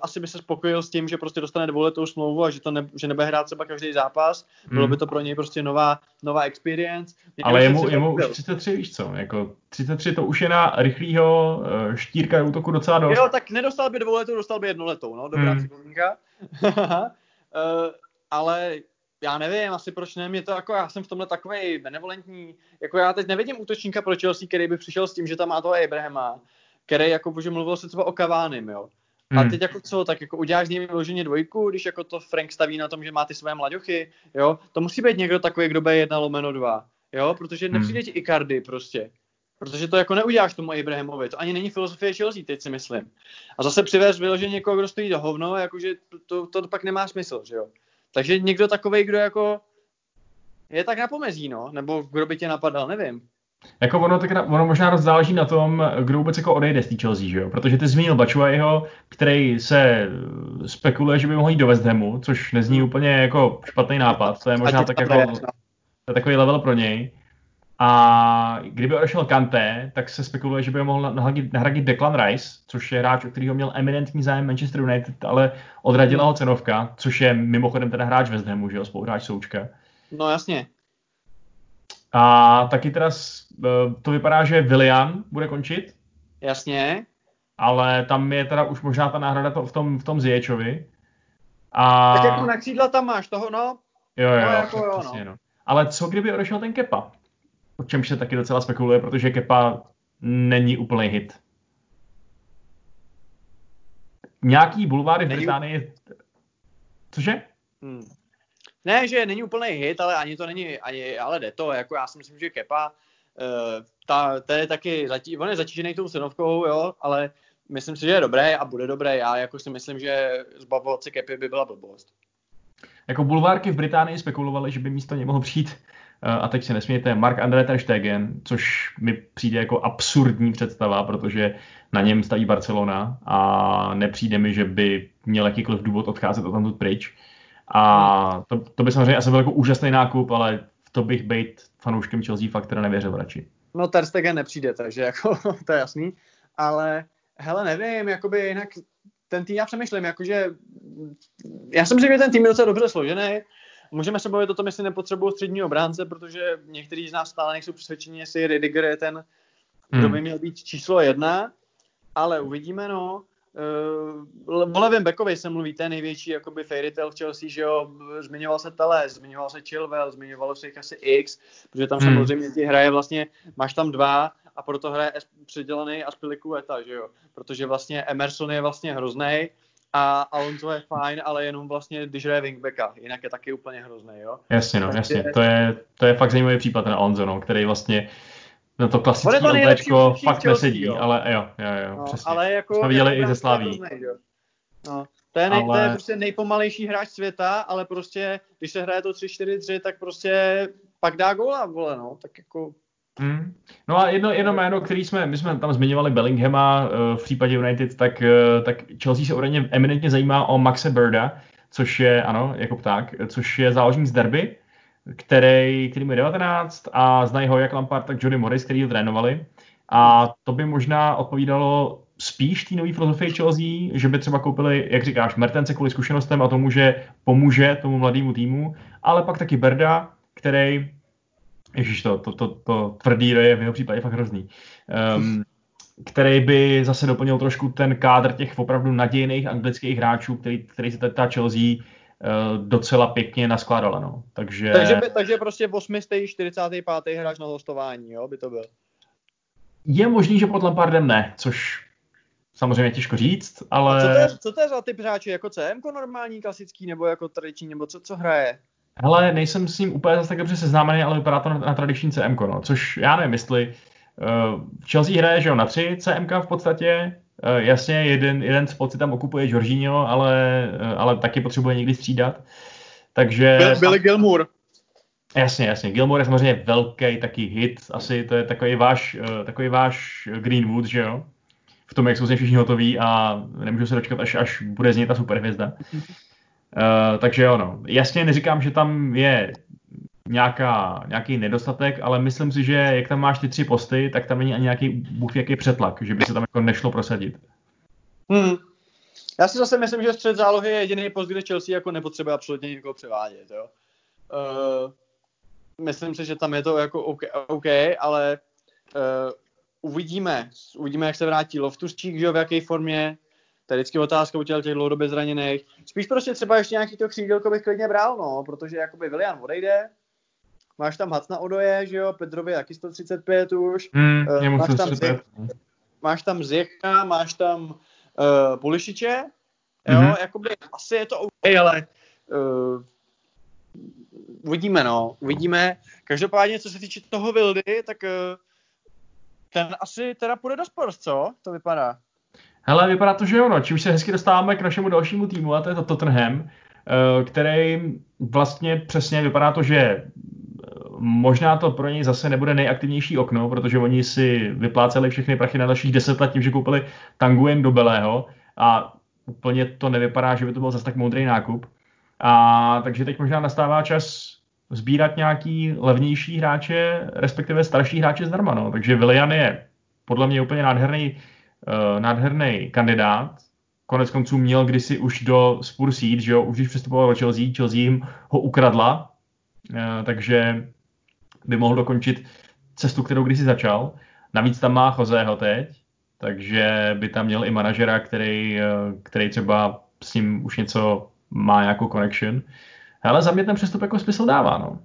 asi by se spokojil s tím, že prostě dostane dvouletou smlouvu a že, to ne, že nebude hrát třeba každý zápas. Bylo hmm. by to pro něj prostě nová, nová experience. Mě Ale jemu, jemu už 33, víš co, jako 33 to už je na rychlýho uh, štírka útoku docela dost. Jo, tak nedostal by dvouletou, dostal by jednoletou, no, dobrá hmm. připomínka. uh, ale já nevím, asi proč ne, mě to jako, já jsem v tomhle takový benevolentní, jako já teď nevidím útočníka pro Chelsea, který by přišel s tím, že tam má toho Abrahama, který jako, bože, mluvil se třeba o Kavánem, jo. A hmm. teď jako co, tak jako uděláš z něj vyloženě dvojku, když jako to Frank staví na tom, že má ty své mladěchy, jo. To musí být někdo takový, kdo bude jedna lomeno dva, jo, protože nepřijde hmm. ti Icardi prostě. Protože to jako neuděláš tomu Abrahamovi, to ani není filozofie Chelsea, teď si myslím. A zase přivést vyloženě někoho, kdo stojí do hovno, jakože to, to, to pak nemá smysl, že jo. Takže někdo takový, kdo jako je tak na pomezí, no, nebo kdo by tě napadal, nevím. Jako ono, tak, ono možná dost záleží na tom, kdo vůbec jako odejde z té Chelsea, že jo? Protože ty zmínil Bačuajho, který se spekuluje, že by mohl jít do West Hamu, což nezní úplně jako špatný nápad, to je možná tak jako, to je takový level pro něj. A kdyby odešel Kante, tak se spekuluje, že by ho mohl nahradit, nahradit Declan Rice, což je hráč, o kterého měl eminentní zájem Manchester United, ale odradila ho cenovka, což je mimochodem teda hráč West Hamu, že jo, spoluhráč Součka. No jasně. A taky teda e, to vypadá, že William bude končit. Jasně. Ale tam je teda už možná ta náhrada to v tom, v tom Ziječovi. A... Tak jako na křídla tam máš toho, no. Jo, jo, no, jako jo, no. no. Ale co kdyby odešel ten Kepa? O čemž se taky docela spekuluje, protože Kepa není úplný hit. Nějaký bulváry v není... Británii... Cože? Hmm. Ne, že není úplný hit, ale ani to není, ani, ale jde to, jako já si myslím, že Kepa uh, ta, to je taky, on je zatížený tou cenovkou, jo, ale myslím si, že je dobré a bude dobré. Já jako si myslím, že zbavovat se kepy by byla blbost. Jako bulvárky v Británii spekulovali, že by místo něj mohl přijít eh, a teď si nesmějte, Mark André ter Stegen, což mi přijde jako absurdní představa, protože na něm staví Barcelona a nepřijde mi, že by měl jakýkoliv důvod odcházet od tamtud pryč. A to, to by samozřejmě asi byl jako úžasný nákup, ale v to bych být fanouškem Chelsea fakt teda nevěřil radši. No Ter Stegen nepřijde, takže jako to je jasný, ale hele, nevím, jakoby jinak ten tým, já přemýšlím, jakože já jsem si že ten tým je docela dobře složený, Můžeme se bavit o tom, jestli nepotřebují středního obránce, protože někteří z nás stále nejsou přesvědčeni, jestli Ridiger je ten, kdo hmm. by měl být číslo jedna, ale uvidíme, no. Uh, o levém backovi se mluví, ten největší jakoby fairy tale v Chelsea, že jo, zmiňoval se Teles, zmiňoval se Chilwell, zmiňovalo se jich asi X, protože tam hmm. samozřejmě ti hraje vlastně, máš tam dva a proto hraje předělaný Eta, že jo, protože vlastně Emerson je vlastně hrozný a Alonso je fajn, ale jenom vlastně, když hraje wingbacka, jinak je taky úplně hrozný, jo. Jasně, no, jasně, to je, to je fakt zajímavý případ ten Alonso, no, který vlastně na to klasické LTčko fakt nesedí, jo. ale jo, jo, jo, no, přesně. Ale jako, Jsme viděli i ze Slaví. No, to je, nej, ale... to je prostě nejpomalejší hráč světa, ale prostě, když se hraje to 3-4-3, tak prostě pak dá góla, vole, no, tak jako... Hmm. No a jedno, jedno jméno, který jsme, my jsme tam zmiňovali Bellinghama uh, v případě United, tak, uh, tak Chelsea se údajně eminentně zajímá o Maxe Birda, což je, ano, jako pták, což je záložník z derby, který, který mu je 19 a znají ho jak Lampard, tak Jody Morris, který ho trénovali. A to by možná odpovídalo spíš té nové filozofii Chelsea, že by třeba koupili, jak říkáš, Mertence kvůli zkušenostem a tomu, že pomůže tomu mladému týmu, ale pak taky Berda, který, ježiš, to, to, to, to tvrdý je v jeho případě fakt hrozný, um, který by zase doplnil trošku ten kádr těch opravdu nadějných anglických hráčů, který, který se ta Chelsea docela pěkně naskládala. No. Takže... Takže, takže prostě 8. 45. hráč na hostování, jo, by to byl. Je možný, že pod Lampardem ne, což samozřejmě těžko říct, ale... A co to, je, co to je za typ hráče, jako CM normální, klasický, nebo jako tradiční, nebo co, co hraje? Hele, nejsem s ním úplně zase tak dobře seznámený, ale vypadá to na, na tradiční CM, no, což já nevím, jestli uh, Chelsea hraje, že jo, na tři CMK v podstatě, jasně, jeden, jeden spot si tam okupuje Jorginho, ale, uh, ale taky potřebuje někdy střídat. Takže... Byl, Billy Gilmour. Jasně, jasně. Gilmour je samozřejmě velký taky hit. Asi to je takový váš, uh, takový váš Greenwood, že jo? V tom, jak jsou se všichni hotoví a nemůžu se dočkat, až, až bude z něj ta superhvězda. Uh, takže jo, no. Jasně neříkám, že tam je nějaká, nějaký nedostatek, ale myslím si, že jak tam máš ty tři posty, tak tam není ani nějaký bůh jaký přetlak, že by se tam jako nešlo prosadit. Hmm. Já si zase myslím, že střed zálohy je jediný post, kde Chelsea jako nepotřebuje absolutně někoho převádět. Jo? Uh, myslím si, že tam je to jako OK, okay ale uh, uvidíme. Uvidíme, jak se vrátí Loftuščík, že v jaké formě. To je vždycky otázka u těch dlouhodobě zraněných. Spíš prostě třeba ještě nějaký to křídelko bych klidně bral, no, protože jakoby William odejde, máš tam Hacna Odoje, že jo, Pedrovi taky 135 už, mm, uh, máš, tam Zech, máš tam Zjecha, máš tam uh, Pulišiče, jo, mm-hmm. jakoby asi je to OK, ale uh, uvidíme, no, uvidíme. Každopádně, co se týče toho Vildy, tak uh, ten asi teda půjde do Spurs, co? To vypadá. Hele, vypadá to, že jo, no. Čímž se hezky dostáváme k našemu dalšímu týmu, a to je to Tottenham, který vlastně přesně vypadá to, že možná to pro něj zase nebude nejaktivnější okno, protože oni si vypláceli všechny prachy na dalších deset let tím, že koupili Tanguem do Belého a úplně to nevypadá, že by to byl zase tak moudrý nákup. A takže teď možná nastává čas sbírat nějaký levnější hráče, respektive starší hráče zdarma. No. Takže Willian je podle mě úplně nádherný, uh, nádherný kandidát. Konec konců měl kdysi už do Spurs jít, že jo, už když přestupoval do Chelsea, Chelsea jim ho ukradla, uh, takže by mohl dokončit cestu, kterou kdysi začal. Navíc tam má Joseho teď, takže by tam měl i manažera, který, eh, který třeba s ním už něco má nějakou connection. Ale za mě ten přestup jako smysl dává, no.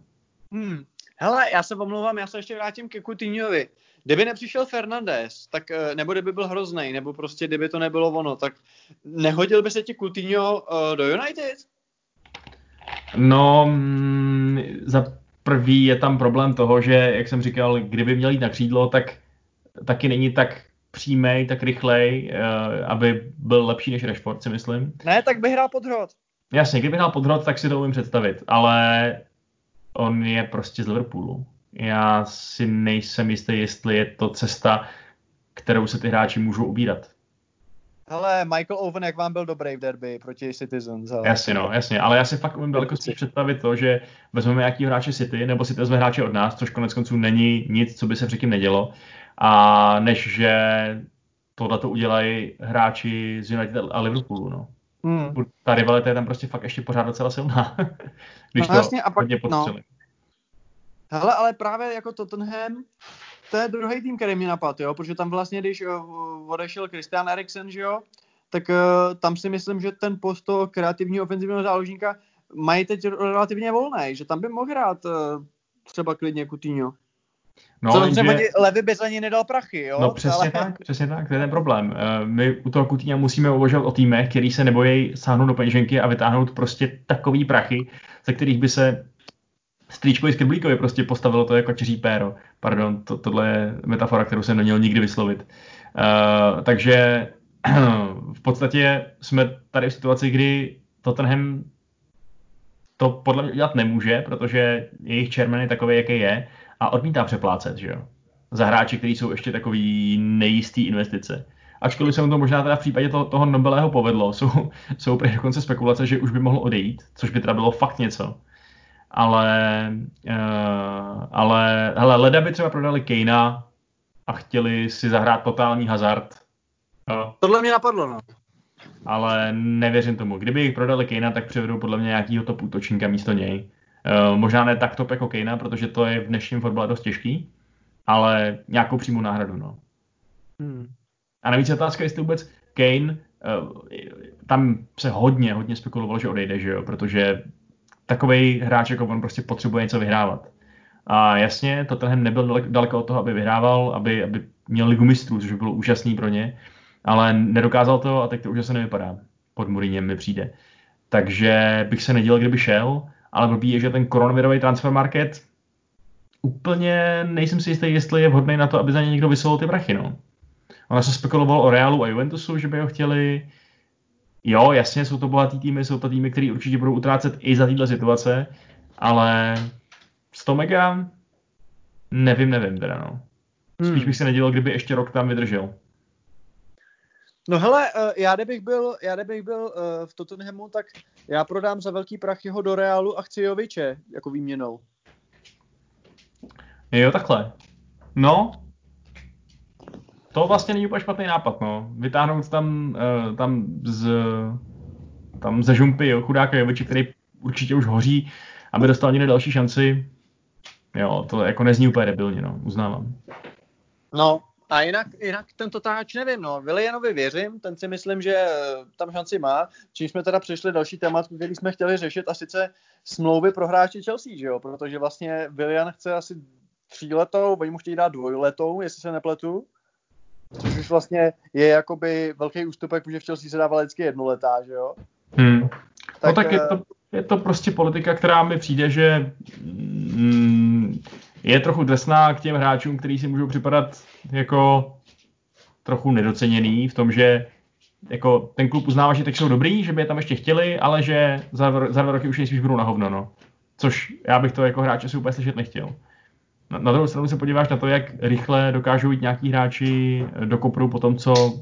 Hmm. Hele, já se omlouvám, já se ještě vrátím ke Coutinhovi. Kdyby nepřišel Fernandez, tak, eh, nebo kdyby byl hrozný, nebo prostě kdyby to nebylo ono, tak nehodil by se ti Coutinho uh, do United? No, mm, za prvý je tam problém toho, že, jak jsem říkal, kdyby měl jít na křídlo, tak taky není tak přímej, tak rychlej, uh, aby byl lepší než Rashford, si myslím. Ne, tak by hrál pod hrot. Jasně, kdyby hrál pod hrot, tak si to umím představit, ale on je prostě z Liverpoolu. Já si nejsem jistý, jestli je to cesta, kterou se ty hráči můžou ubírat. Hele, Michael Owen, jak vám byl dobrý v derby proti Citizens. Ale... Jasně, no, jasně, ale já si fakt umím daleko spíš představit to, že vezmeme nějaký hráče City, nebo si vezme hráče od nás, což konec konců není nic, co by se předtím nedělo, a než že tohle to udělají hráči z United a Liverpoolu, no. Hmm. Ta rivalita je tam prostě fakt ještě pořád docela silná, když no, to jasně, a pak, hodně no. Hele, ale právě jako Tottenham, to je druhý tým, který mě napadl, jo, protože tam vlastně, když uh, odešel Christian Eriksen, že jo, tak uh, tam si myslím, že ten post toho kreativního ofenzivního záložníka mají teď relativně volný, že tam by mohl hrát uh, třeba klidně Coutinho. No, Co že... ani Levy bez ani nedal prachy, jo? No přesně ale... tak, přesně tak, to je ten problém. My u toho Coutinho musíme uvažovat o týmech, který se nebojí sáhnout do peněženky a vytáhnout prostě takový prachy, ze kterých by se Strýčkovi Skriblíkovi prostě postavilo to jako čeří péro. Pardon, to, tohle je metafora, kterou jsem neměl nikdy vyslovit. Uh, takže v podstatě jsme tady v situaci, kdy Tottenham to podle mě dělat nemůže, protože jejich chairman je takový, jaký je a odmítá přeplácet, že jo. Za hráči, kteří jsou ještě takový nejistý investice. Ačkoliv se mu to možná teda v případě toho, toho Nobelého povedlo, jsou, jsou dokonce spekulace, že už by mohl odejít, což by teda bylo fakt něco ale, uh, ale hele, Leda by třeba prodali Kejna a chtěli si zahrát totální hazard. Uh, Tohle mě napadlo, no. Ale nevěřím tomu. Kdyby jich prodali Kejna, tak převedou podle mě nějakýho top útočníka místo něj. Uh, možná ne tak top jako Kejna, protože to je v dnešním fotbale dost těžký, ale nějakou přímou náhradu, no. Hmm. A navíc je otázka, jestli vůbec Kane, uh, tam se hodně, hodně spekulovalo, že odejde, že jo, protože takový hráč jako on prostě potřebuje něco vyhrávat. A jasně, Tottenham nebyl daleko od toho, aby vyhrával, aby, aby měl ligu mistrů, což by bylo úžasný pro ně, ale nedokázal to a teď to už se nevypadá. Pod Mourinhem mi přijde. Takže bych se nedělal, kdyby šel, ale blbý je, že ten koronavirový transfer market úplně nejsem si jistý, jestli je vhodný na to, aby za ně někdo vysolil ty prachy. No. Ona se spekuloval o Realu a Juventusu, že by ho chtěli, jo, jasně, jsou to bohatý týmy, jsou to týmy, které určitě budou utrácet i za této situace, ale 100 mega, nevím, nevím teda, no. Spíš hmm. bych se nedělal, kdyby ještě rok tam vydržel. No hele, eh, já kdybych byl, já kdybych byl eh, v Tottenhamu, tak já prodám za velký prach jeho do Realu a chci Joviče jako výměnou. Jo, takhle. No, to vlastně není úplně špatný nápad, no. Vytáhnout tam, uh, tam z tam ze žumpy, jo, chudáka Joviči, který určitě už hoří, aby dostal někde další šanci. Jo, to jako nezní úplně debilně, no, uznávám. No, a jinak, jinak ten totáč nevím, no. Willianovi věřím, ten si myslím, že eh, tam šanci má. Čím jsme teda přišli další témat, který jsme chtěli řešit, a sice smlouvy pro hráči Chelsea, že jo? Protože vlastně Willian chce asi tříletou, oni mu chtějí dát dvojletou, jestli se nepletu. Což už vlastně je jakoby velký ústupek, protože v Chelsea se dává vždycky jednoletá, že jo? Hmm. Tak, no tak je eh, to, je to prostě politika, která mi přijde, že mm, je trochu drsná k těm hráčům, kteří si můžou připadat jako trochu nedoceněný v tom, že jako ten klub uznává, že teď jsou dobrý, že by je tam ještě chtěli, ale že za, za dva roky už nejspíš budou na hovno, no. Což já bych to jako hráč asi úplně slyšet nechtěl. Na, na druhou stranu se podíváš na to, jak rychle dokážou jít nějaký hráči do kopru po tom, co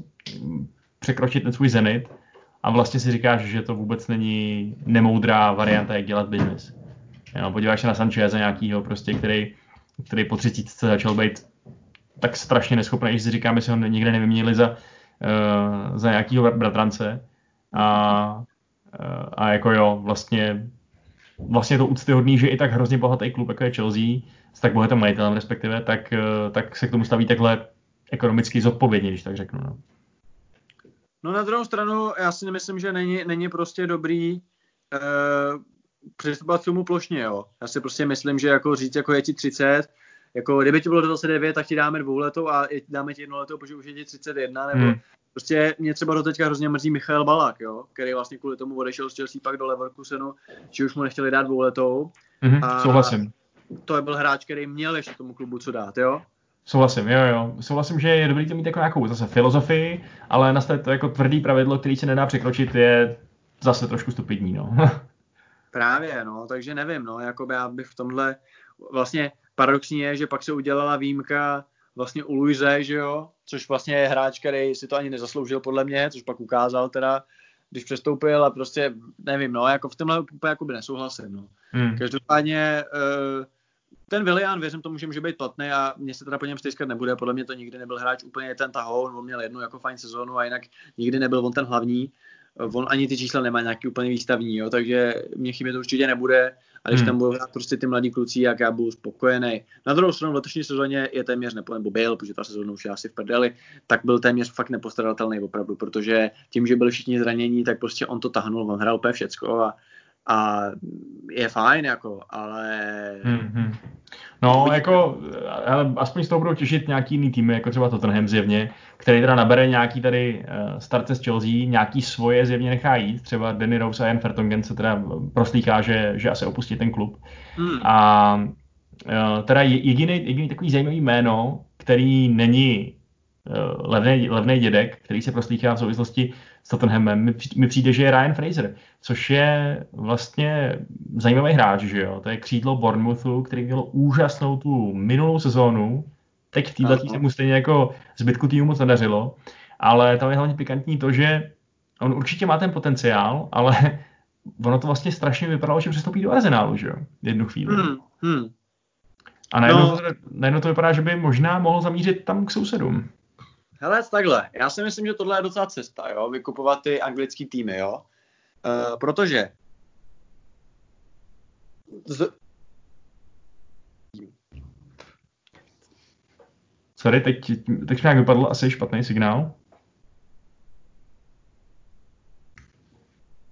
překročit ten svůj zenit a vlastně si říkáš, že to vůbec není nemoudrá varianta, jak dělat biznis. Jo, podíváš se na Sancheza nějakýho, prostě, který, který po třicítce začal být tak strašně neschopný, že si říkáme, jestli ho nikde nevyměnili za, uh, za nějakýho bratrance. A, uh, a jako jo, vlastně, vlastně to úctyhodný, že i tak hrozně bohatý klub, jako je Chelsea, s tak bohatým majitelem respektive, tak, uh, tak se k tomu staví takhle ekonomicky zodpovědně, když tak řeknu. No. No na druhou stranu, já si nemyslím, že není, není prostě dobrý uh, přistupovat k tomu plošně, jo. Já si prostě myslím, že jako říct, jako je ti 30, jako kdyby ti bylo 29, tak ti dáme dvouletou a dáme ti jednoletou, protože už je ti 31, nebo hmm. prostě mě třeba do teďka hrozně mrzí Michal Balák, jo, který vlastně kvůli tomu odešel z Chelsea pak do Leverkusenu, že už mu nechtěli dát dvouletou. Hmm, a, souhlasím. To byl hráč, který měl ještě tomu klubu co dát, jo? Souhlasím, jo, jo. Souhlasím, že je dobrý to mít jako nějakou zase filozofii, ale nastavit to jako tvrdý pravidlo, který se nedá překročit, je zase trošku stupidní, no. Právě, no, takže nevím, no, jako já bych v tomhle, vlastně paradoxní je, že pak se udělala výjimka vlastně u Luise, že jo, což vlastně je hráč, který si to ani nezasloužil podle mě, což pak ukázal teda, když přestoupil a prostě nevím, no, jako v tomhle úplně jako by nesouhlasím, no. Hmm. Každopádně uh, ten Willian, věřím tomu, že může být platný a mě se teda po něm stejskat nebude, podle mě to nikdy nebyl hráč úplně ten tahoun, on měl jednu jako fajn sezónu a jinak nikdy nebyl on ten hlavní, on ani ty čísla nemá nějaký úplně výstavní, jo, takže mě chybět to určitě nebude a když hmm. tam budou hrát prostě ty mladí kluci, jak já budu spokojený. Na druhou stranu v letošní sezóně je téměř nepo, nebo byl, protože ta sezóna už je asi v prdeli, tak byl téměř fakt nepostradatelný opravdu, protože tím, že byli všichni zranění, tak prostě on to tahnul, on hrál úplně všecko a a je fajn, jako, ale... Hmm, No, jako, ale aspoň z toho budou těšit nějaký jiný týmy, jako třeba Tottenham zjevně, který teda nabere nějaký tady uh, starce z Chelsea, nějaký svoje zjevně nechá jít, třeba Danny Rose a Jan Fertongen se teda proslýchá, že, že asi opustí ten klub. Hmm. A uh, teda jediný, jediný takový zajímavý jméno, který není levný, levný dědek, který se proslýchá v souvislosti s Tottenhamem, mi přijde, že je Ryan Fraser, což je vlastně zajímavý hráč, že jo? To je křídlo Bournemouthu, který měl úžasnou tu minulou sezónu, teď v této se mu stejně jako zbytku týmu moc nedařilo, ale tam je hlavně pikantní to, že on určitě má ten potenciál, ale ono to vlastně strašně vypadalo, že přestoupí do Arsenálu, že jo? Jednu chvíli. Hmm, hmm. A najednou, no. to, najednou to vypadá, že by možná mohl zamířit tam k sousedům. Hele, takhle, já si myslím, že tohle je docela cesta, jo, vykupovat ty anglický týmy, jo, uh, protože z... Sorry, teď, teď nějak vypadl asi špatný signál.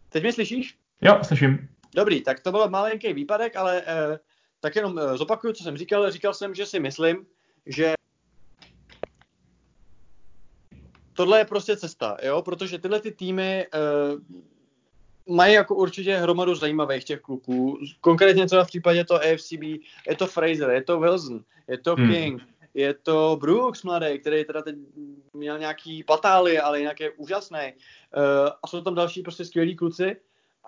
Teď mě slyšíš? Jo, slyším. Dobrý, tak to byl malinký výpadek, ale eh, tak jenom eh, zopakuju, co jsem říkal. Říkal jsem, že si myslím, že tohle je prostě cesta, jo, protože tyhle ty týmy uh, mají jako určitě hromadu zajímavých těch kluků. Konkrétně třeba v případě to AFCB, je to Fraser, je to Wilson, je to hmm. King, je to Brooks mladý, který teda teď měl nějaký patály, ale jinak je úžasný. Uh, a jsou tam další prostě skvělí kluci.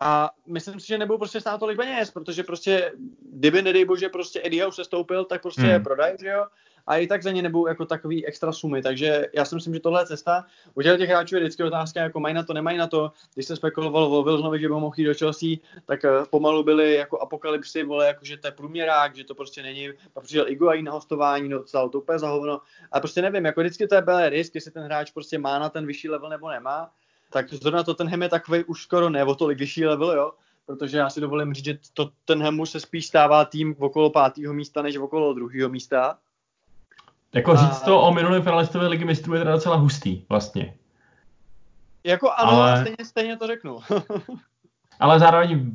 A myslím si, že nebudou prostě stát tolik peněz, protože prostě, kdyby nedej bože prostě Eddie se stoupil, tak prostě hmm. je prodaj, že jo? A i tak za ně nebudou jako takový extra sumy. Takže já si myslím, že tohle je cesta. U těch hráčů je vždycky otázka, jako mají na to, nemají na to. Když se spekulovalo o Wilsonovi, že by mohl jít do Chelsea, tak eh, pomalu byly jako apokalypsy, vole, jako že to je průměrák, že to prostě není. Pak přišel Iguain na hostování, no stalo to úplně zahovno. A prostě nevím, jako vždycky to je belé risk, jestli ten hráč prostě má na ten vyšší level nebo nemá. Tak zrovna to ten je takový už skoro ne o tolik vyšší level, jo protože já si dovolím říct, že to, ten Hemu se spíš stává tým okolo pátého místa, než okolo druhého místa. Jako říct to o minulém finalistovi ligy mistrů je teda docela hustý, vlastně. Jako ano, ale... stejně, stejně to řeknu. ale zároveň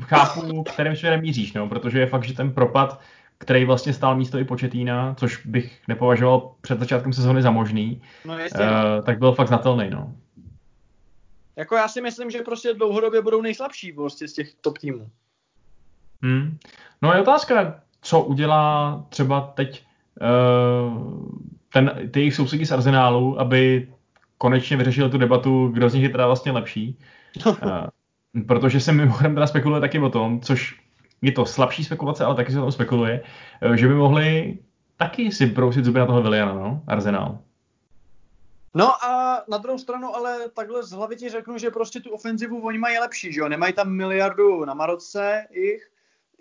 chápu, kterým směrem míříš, no, protože je fakt, že ten propad, který vlastně stál místo i početína, což bych nepovažoval před začátkem sezóny za možný, no, jistě, uh, tak byl fakt znatelný, no. Jako já si myslím, že prostě dlouhodobě budou nejslabší prostě z těch top týmů. Hmm. No je otázka, co udělá třeba teď ten, ty jejich sousedí z Arsenálu, aby konečně vyřešil tu debatu, kdo z nich je teda vlastně lepší. uh, protože se mimochodem teda spekuluje taky o tom, což je to slabší spekulace, ale taky se o tom spekuluje, uh, že by mohli taky si brousit zuby na toho Williana, no, Arsenal. No a na druhou stranu, ale takhle z hlavy ti řeknu, že prostě tu ofenzivu oni mají lepší, že jo? Nemají tam miliardu na Maroce jich,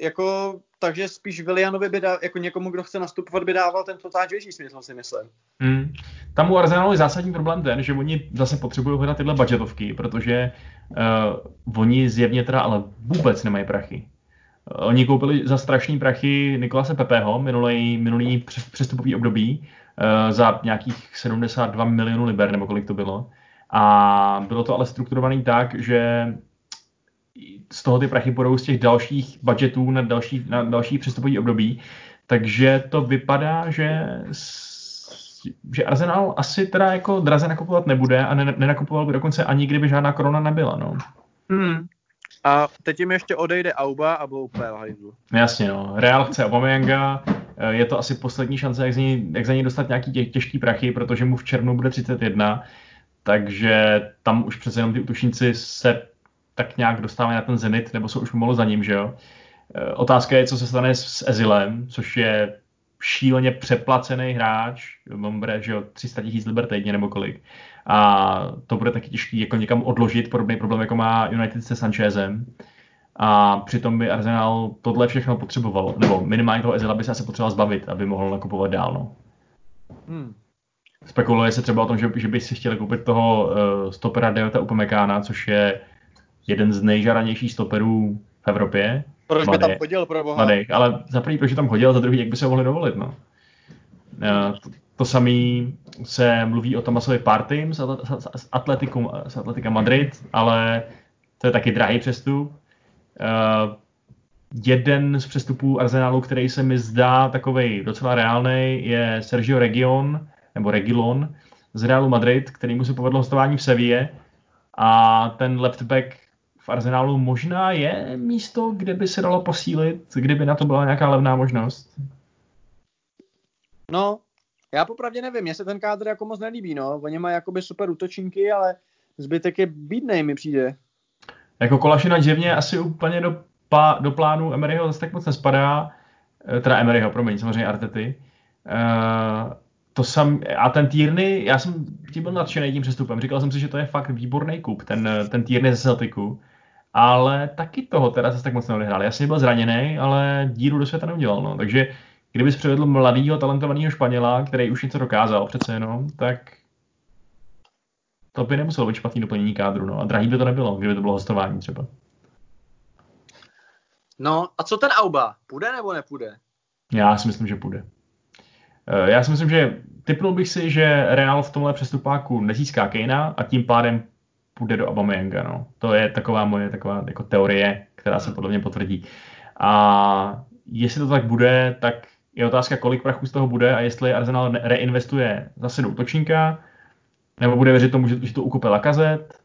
jako, takže spíš Willianovi by dá, jako někomu, kdo chce nastupovat, by dával ten větší smysl, si myslím. Hmm. Tam u Arsenalu je zásadní problém ten, že oni zase potřebují hledat tyhle budgetovky, protože uh, oni zjevně teda ale vůbec nemají prachy. Uh, oni koupili za strašný prachy Nikolase Pepeho minulý, minulý přestupový období uh, za nějakých 72 milionů liber, nebo kolik to bylo. A bylo to ale strukturovaný tak, že z toho ty prachy půjdou z těch dalších budgetů na další, na další přestupový období. Takže to vypadá, že že Arsenal asi teda jako draze nakupovat nebude a nenakupoval by dokonce ani kdyby žádná korona nebyla, no. Hmm. A teď jim ještě odejde Auba a budou úplně hajzlu. Jasně, no. Real chce Aubameyanga, eh, je to asi poslední šance, jak za něj, jak za něj dostat nějaký tě, těžký prachy, protože mu v červnu bude 31, takže tam už přece jenom ty útočníci se tak nějak dostávají na ten zenit, nebo jsou už pomalu za ním, že jo. Eh, otázka je, co se stane s Ezilem, což je šíleně přeplacený hráč, bude, že jo, 300 tisíc liber týdně nebo kolik. A to bude taky těžký jako někam odložit, podobný problém, jako má United se Sanchezem. A přitom by Arsenal tohle všechno potřebovalo, nebo minimálně toho Ezela by se asi potřeboval zbavit, aby mohl nakupovat dál. No. Hmm. Spekuluje se třeba o tom, že, že by si chtěli koupit toho uh, stopera Deota Upamekána, což je jeden z nejžaranějších stoperů v Evropě. Proč by tam chodil, pro boha? Mladých, ale za první, proč tam chodil, za druhý, jak by se mohli dovolit, no. Uh, to, to samé se mluví o Tomasovi Partym z, Atletiku, z Atletika Madrid, ale to je taky drahý přestup. Uh, jeden z přestupů Arsenalu, který se mi zdá takový docela reálný, je Sergio Region, nebo Regilon z Realu Madrid, který mu se povedlo hostování v Sevilla a ten left back v Arsenálu možná je místo, kde by se dalo posílit, kdyby na to byla nějaká levná možnost. No, já popravdě nevím, mně se ten kádr jako moc nelíbí, no. Oni mají jakoby super útočníky, ale zbytek je bídnej, mi přijde. Jako Kolašina dževně asi úplně do, pá, do plánu Emeryho zase tak moc nespadá, eh, teda Emeryho, promiň, samozřejmě Artety. Uh, to sam, a ten Týrny, já jsem tím byl nadšený tím přestupem, říkal jsem si, že to je fakt výborný kup, ten, ten Týrny ze Celticu, ale taky toho teda zase tak moc neodehrál. Jasně byl zraněný, ale díru do světa neudělal, no. takže kdyby přivedl mladého, talentovaného Španěla, který už něco dokázal přece jenom, tak to by nemuselo být špatný doplnění kádru, no. A drahý by to nebylo, kdyby to bylo hostování třeba. No, a co ten Auba? Půjde nebo nepůjde? Já si myslím, že půjde. Eh, já si myslím, že typnul bych si, že Real v tomhle přestupáku nezíská Kejna a tím pádem půjde do Aubameyanga. No. To je taková moje taková jako teorie, která se podle mě potvrdí. A jestli to tak bude, tak je otázka, kolik prachu z toho bude a jestli Arsenal reinvestuje zase do útočníka, nebo bude věřit tomu, že, to ukupil Lakazet,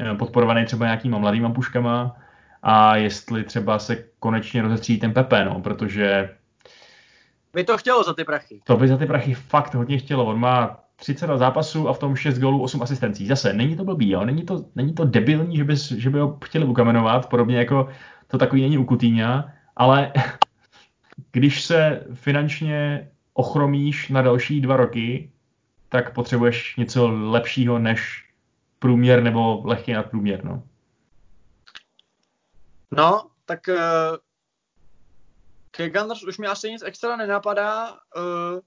eh, podporovaný třeba nějakýma mladýma puškama, a jestli třeba se konečně rozestří ten Pepe, no, protože by to chtělo za ty prachy. To by za ty prachy fakt hodně chtělo. On má 30 zápasů a v tom 6 gólů, 8 asistencí. Zase, není to blbý, jo? Není, to, není to debilní, že by, že by ho chtěli ukamenovat, podobně jako to takový není u Kutýňa, ale když se finančně ochromíš na další dva roky, tak potřebuješ něco lepšího než průměr nebo lehký nadprůměr, no. No, tak uh, ke Gunners už mi asi nic extra nenapadá. Uh,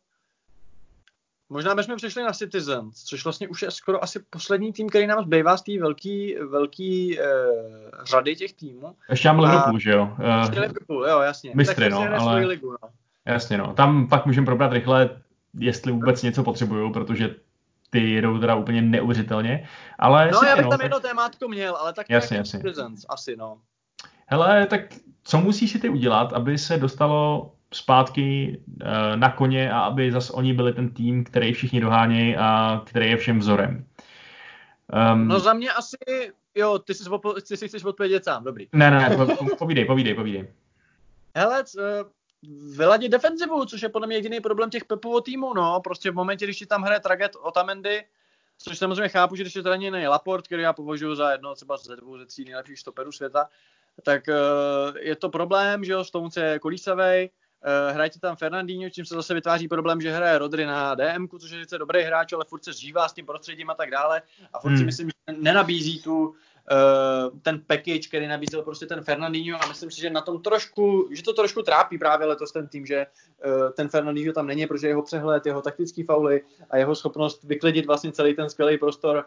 možná bychom přešli na Citizens, což vlastně už je skoro asi poslední tým, který nám zbývá z té velký, velký uh, řady těch týmů. Ještě máme Liverpool, že jo? Uh, ještě Liverpool, jo, jasně. Mistry, no, ale... Ligu, no. Jasně, no. Tam pak můžeme probrat rychle, jestli vůbec něco potřebují, protože ty jedou teda úplně neuvěřitelně. Ale no, já bych no, tam tak... jedno témátko měl, ale tak jasně, jasně. Citizens, asi, no. Hele, tak co musí si ty udělat, aby se dostalo zpátky uh, na koně a aby zase oni byli ten tým, který všichni dohánějí a který je všem vzorem? Um, no za mě asi, jo, ty si, ty si chceš odpovědět sám, dobrý. Ne, ne, po, po, povídej, povídej, povídej. Hele, uh, vyladit defenzivu, což je podle mě jediný problém těch Pepovo týmů, no, prostě v momentě, když ti tam hraje Traget Otamendi, což samozřejmě chápu, že když je zraněný Laport, který já považuji za jedno třeba ze dvou, ze tří nejlepších stoperů světa, tak uh, je to problém, že jo, Stones je kolísavej, uh, hraje tam Fernandinho, čím se zase vytváří problém, že hraje Rodry na DM, což je sice dobrý hráč, ale furt se zžívá s tím prostředím a tak dále. A furt hmm. si myslím, že nenabízí tu, uh, ten package, který nabízel prostě ten Fernandinho a myslím si, že na tom trošku, že to trošku trápí právě letos ten tým, že uh, ten Fernandinho tam není, protože jeho přehled, jeho taktický fauly a jeho schopnost vyklidit vlastně celý ten skvělý prostor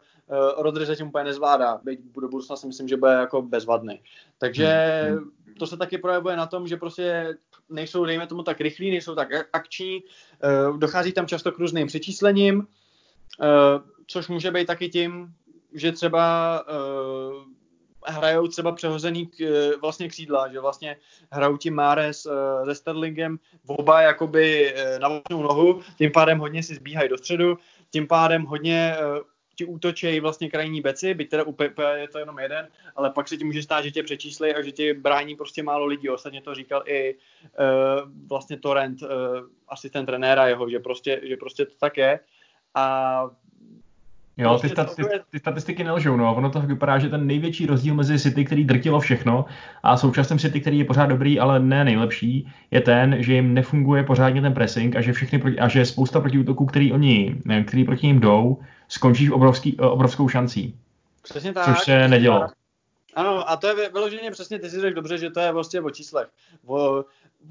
Rodry zatím úplně nezvládá. Byť do budoucna si myslím, že bude jako bezvadný. Takže hmm. to se taky projevuje na tom, že prostě nejsou, dejme tomu, tak rychlí, nejsou tak akční, uh, dochází tam často k různým přečíslením, uh, což může být taky tím, že třeba uh, hrajou třeba přehozený k, vlastně křídla, že vlastně hrajou tím Mares uh, se Sterlingem oba jakoby na volnou nohu, tím pádem hodně si zbíhají do středu, tím pádem hodně ti útočí vlastně krajní beci, byť teda u Pepe je to jenom jeden, ale pak se ti může stát, že tě přečísli a že ti brání prostě málo lidí. Ostatně to říkal i uh, vlastně Torrent, uh, asistent trenéra jeho, že prostě, že prostě to tak je. A Jo, ty, stat, ty, ty statistiky nelžou, no. Ono to vypadá, že ten největší rozdíl mezi City, který drtilo všechno, a současným City, který je pořád dobrý, ale ne nejlepší, je ten, že jim nefunguje pořádně ten pressing a že všechny a že spousta protiútoků, který oni, který proti ním jdou, skončí v obrovský, obrovskou šancí. Přesně tak. Což se nedělo. Ano, a to je vyloženě přesně, ty si řekl dobře, že to je vlastně o číslech. O,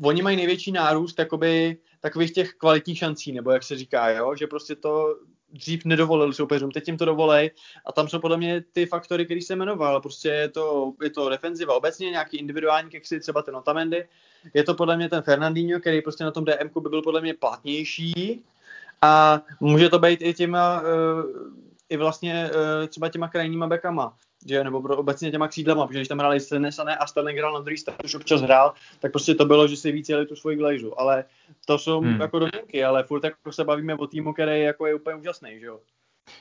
oni mají největší nárůst jakoby, takových těch kvalitních šancí, nebo jak se říká, jo? že prostě to dřív nedovolil soupeřům, teď jim to dovolej a tam jsou podle mě ty faktory, které jsem jmenoval. Prostě je to, je to defenziva obecně, nějaký individuální keksy, třeba ten Otamendi. Je to podle mě ten Fernandinho, který prostě na tom DM by byl podle mě platnější a může to být i těma, uh, i vlastně uh, třeba těma krajníma bekama že, nebo pro obecně těma křídlema, protože když tam hráli Senesané a Sterling hrál na druhý stranu, už občas hrál, tak prostě to bylo, že si víc jeli tu svoji glejžu, ale to jsou hmm. jako domínky, ale furt jako se bavíme o týmu, který jako je úplně úžasný, že jo.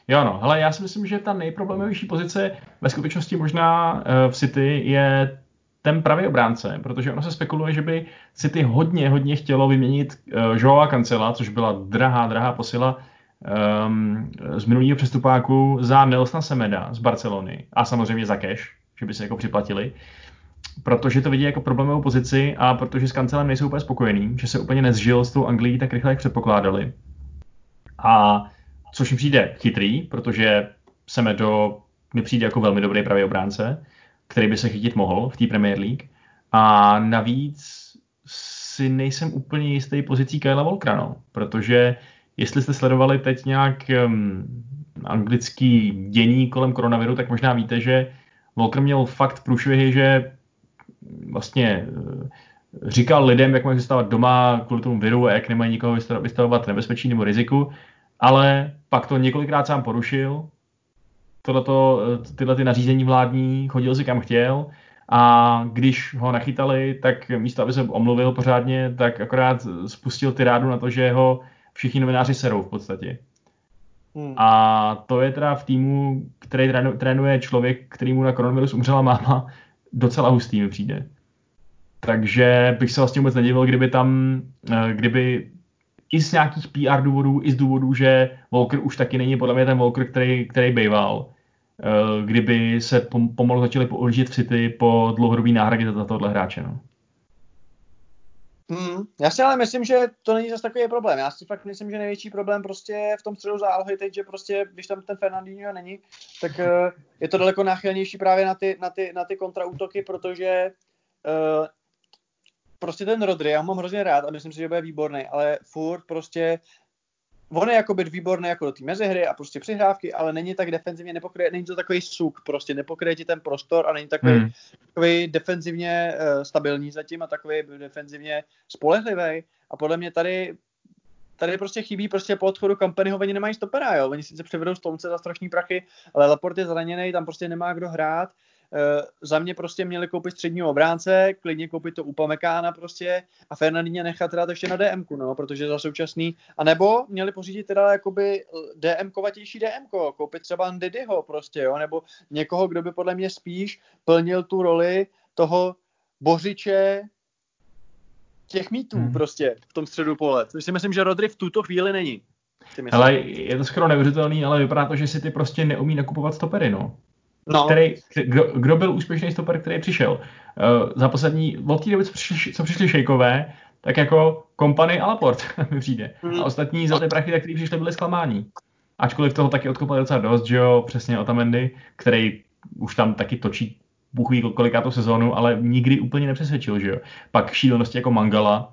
Jo, no, hele, já si myslím, že ta nejproblémovější pozice ve skutečnosti možná uh, v City je ten pravý obránce, protože ono se spekuluje, že by City hodně, hodně chtělo vyměnit uh, Joao Cancela, což byla drahá, drahá posila um, z minulého přestupáku za Nelsona Semeda z Barcelony a samozřejmě za cash, že by se jako připlatili, protože to vidí jako problémovou pozici a protože s kancelem nejsou úplně spokojený, že se úplně nezžil s tou Anglií tak rychle, jak předpokládali. A což mi přijde chytrý, protože Semedo mi přijde jako velmi dobrý pravý obránce, který by se chytit mohl v té Premier League. A navíc si nejsem úplně jistý pozicí Kyla Volkra, no, protože Jestli jste sledovali teď nějak um, anglický dění kolem koronaviru, tak možná víte, že Volker měl fakt průšvihy, že vlastně uh, říkal lidem, jak mají zůstávat doma kvůli tomu viru a jak nemají nikoho vystavovat nebezpečí nebo riziku, ale pak to několikrát sám porušil, tohleto, eh, tyhle ty nařízení vládní, chodil si kam chtěl a když ho nachytali, tak místo, aby se omluvil pořádně, tak akorát spustil ty rádu na to, že ho všichni novináři serou v podstatě. Hmm. A to je teda v týmu, který trénuje člověk, který mu na koronavirus umřela máma, docela hustý mi přijde. Takže bych se vlastně vůbec nedivil, kdyby tam, eh, kdyby i z nějakých PR důvodů, i z důvodů, že Walker už taky není podle mě ten Walker, který, který býval, eh, kdyby se pomalu začali použít v City po dlouhodobý náhradě za tohle hráče. No. Hmm, já si ale myslím, že to není zase takový problém. Já si fakt myslím, že největší problém prostě v tom středu zálohy teď, že prostě, když tam ten Fernandinho není, tak uh, je to daleko náchylnější právě na ty, na ty, na ty kontraútoky, protože uh, prostě ten Rodry, já ho mám hrozně rád a myslím si, že bude výborný, ale furt prostě on je jako být výborný jako do té mezihry a prostě přihrávky, ale není tak defenzivně, nepokryje, není to takový suk, prostě nepokryje ti ten prostor a není takový, hmm. takový defenzivně uh, stabilní zatím a takový defenzivně spolehlivý. A podle mě tady tady prostě chybí prostě po odchodu Kampanyho, oni nemají stopera, jo. Oni sice převedou Stonce za strašný prachy, ale Laporte je zraněný, tam prostě nemá kdo hrát. Uh, za mě prostě měli koupit středního obránce, klidně koupit to Upamekána prostě a Fernandinha nechat teda ještě na DM, no, protože za současný, a nebo měli pořídit teda jakoby DM kovatější DM, koupit třeba Ndidyho prostě, jo, nebo někoho, kdo by podle mě spíš plnil tu roli toho bořiče těch mítů hmm. prostě v tom středu pole, což si myslím, že Rodry v tuto chvíli není. Ale je to skoro neuvěřitelný, ale vypadá to, že si ty prostě neumí nakupovat stopery, no. No. Který, kdo, kdo, byl úspěšný stoper, který přišel? Uh, za poslední, od té doby, co přišli, co přišli šejkové, tak jako Kompany a Laport mi přijde. Mm. A ostatní za ty prachy, tak, který přišli, byli zklamání. Ačkoliv toho taky odkopali docela dost, že jo, přesně Otamendi, který už tam taky točí Bůh ví kolikátou sezónu, ale nikdy úplně nepřesvědčil, že jo. Pak šílenosti jako Mangala,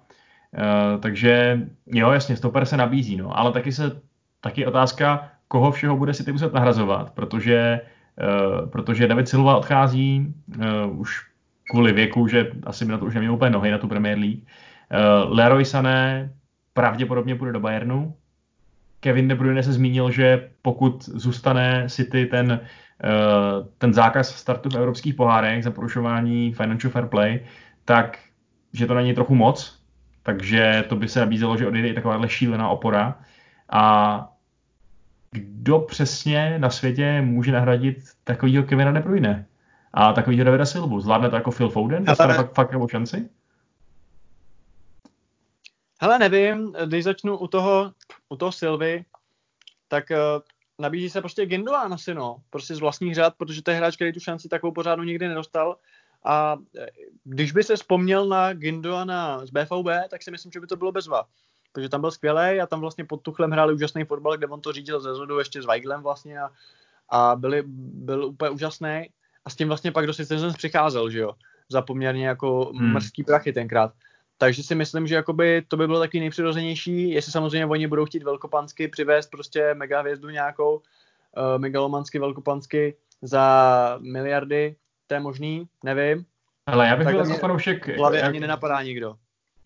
uh, takže jo, jasně, stoper se nabízí, no, ale taky se, taky otázka, koho všeho bude si ty muset nahrazovat, protože protože David Silva odchází uh, už kvůli věku, že asi by na to už neměl úplně nohy na tu Premier League. Uh, Leroy Sané pravděpodobně půjde do Bayernu. Kevin De Bruyne se zmínil, že pokud zůstane City ten, ten zákaz startu v evropských pohárech za porušování financial fair play, tak že to není trochu moc, takže to by se nabízelo, že odejde i takováhle šílená opora. A kdo přesně na světě může nahradit takovýho Kevina De Bruyne a takovýho Davida Silvu. Zvládne to jako Phil Foden? Dostane fakt, fakt nebo šanci? Hele, nevím, když začnu u toho, u toho Silvy, tak uh, nabízí se prostě Gindogan asi, no. Prostě z vlastních řad, protože to je hráč, který tu šanci takovou pořádnou nikdy nedostal. A eh, když by se vzpomněl na Gindoana z BVB, tak si myslím, že by to bylo bezva. Protože tam byl skvělý a tam vlastně pod Tuchlem hráli úžasný fotbal, kde on to řídil ze zhodu ještě s Weiglem vlastně a, a byli, byl úplně úžasný. A s tím vlastně pak do Citizens přicházel, že jo. Za poměrně jako hmm. mrzký prachy tenkrát. Takže si myslím, že jakoby to by bylo taky nejpřirozenější, jestli samozřejmě oni budou chtít velkopansky přivést prostě mega hvězdu nějakou, uh, megalomansky, velkopansky za miliardy, to je možný, nevím. Ale já bych tak byl jako fanoušek... hlavě jak... ani nenapadá nikdo.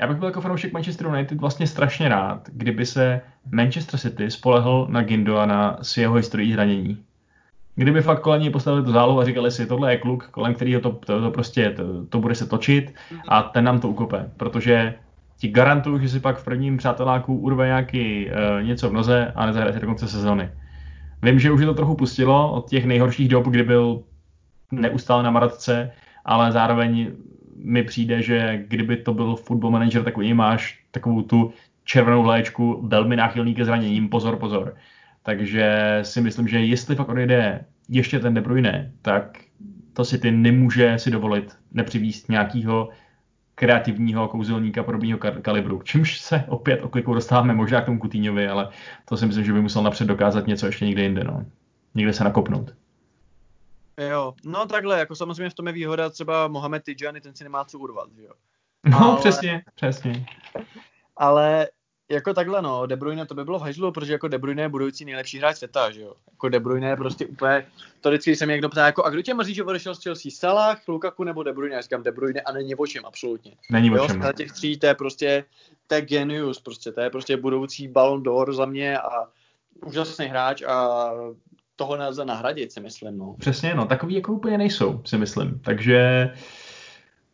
Já bych byl jako fanoušek Manchester United vlastně strašně rád, kdyby se Manchester City spolehl na Gindoana s jeho historií zranění. Kdyby fakt kolem něj postavili tu zálohu a říkali si, tohle je kluk, kolem kterého to, to, to prostě to, to, bude se točit a ten nám to ukope, protože ti garantuju, že si pak v prvním přáteláku urve nějaký uh, něco v noze a nezahraje se do konce sezóny. Vím, že už je to trochu pustilo od těch nejhorších dob, kdy byl neustále na maratce, ale zároveň mi přijde, že kdyby to byl football manager, tak u něj máš takovou tu červenou léčku, velmi náchylný ke zraněním, pozor, pozor. Takže si myslím, že jestli fakt odejde ještě ten De Bruyne, tak to si ty nemůže si dovolit nepřivíst nějakého kreativního kouzelníka podobného kalibru. Čímž se opět oklikou dostáváme možná k tomu Kutíňovi, ale to si myslím, že by musel napřed dokázat něco ještě někde jinde. No. Někde se nakopnout. Jo, no takhle, jako samozřejmě v tom je výhoda třeba Mohamed Tijani, ten si nemá co urvat, že jo. No, ale... přesně, přesně. Ale jako takhle no, De Bruyne to by bylo v hajzlu, protože jako De Bruyne je budoucí nejlepší hráč světa, že jo. Jako De Bruyne je prostě úplně, to vždycky se mě někdo ptá, jako a kdo tě mrzí, že odešel z Chelsea, Salah, Lukaku nebo De Bruyne, já říkám De Bruyne a není o čem, absolutně. Není o čem. Jo, těch tří, to je prostě, to je genius, prostě, to je prostě budoucí Ballon d'Or za mě a úžasný hráč a toho nelze nahradit, si myslím, no. Přesně, no, takový jako úplně nejsou, si myslím. Takže,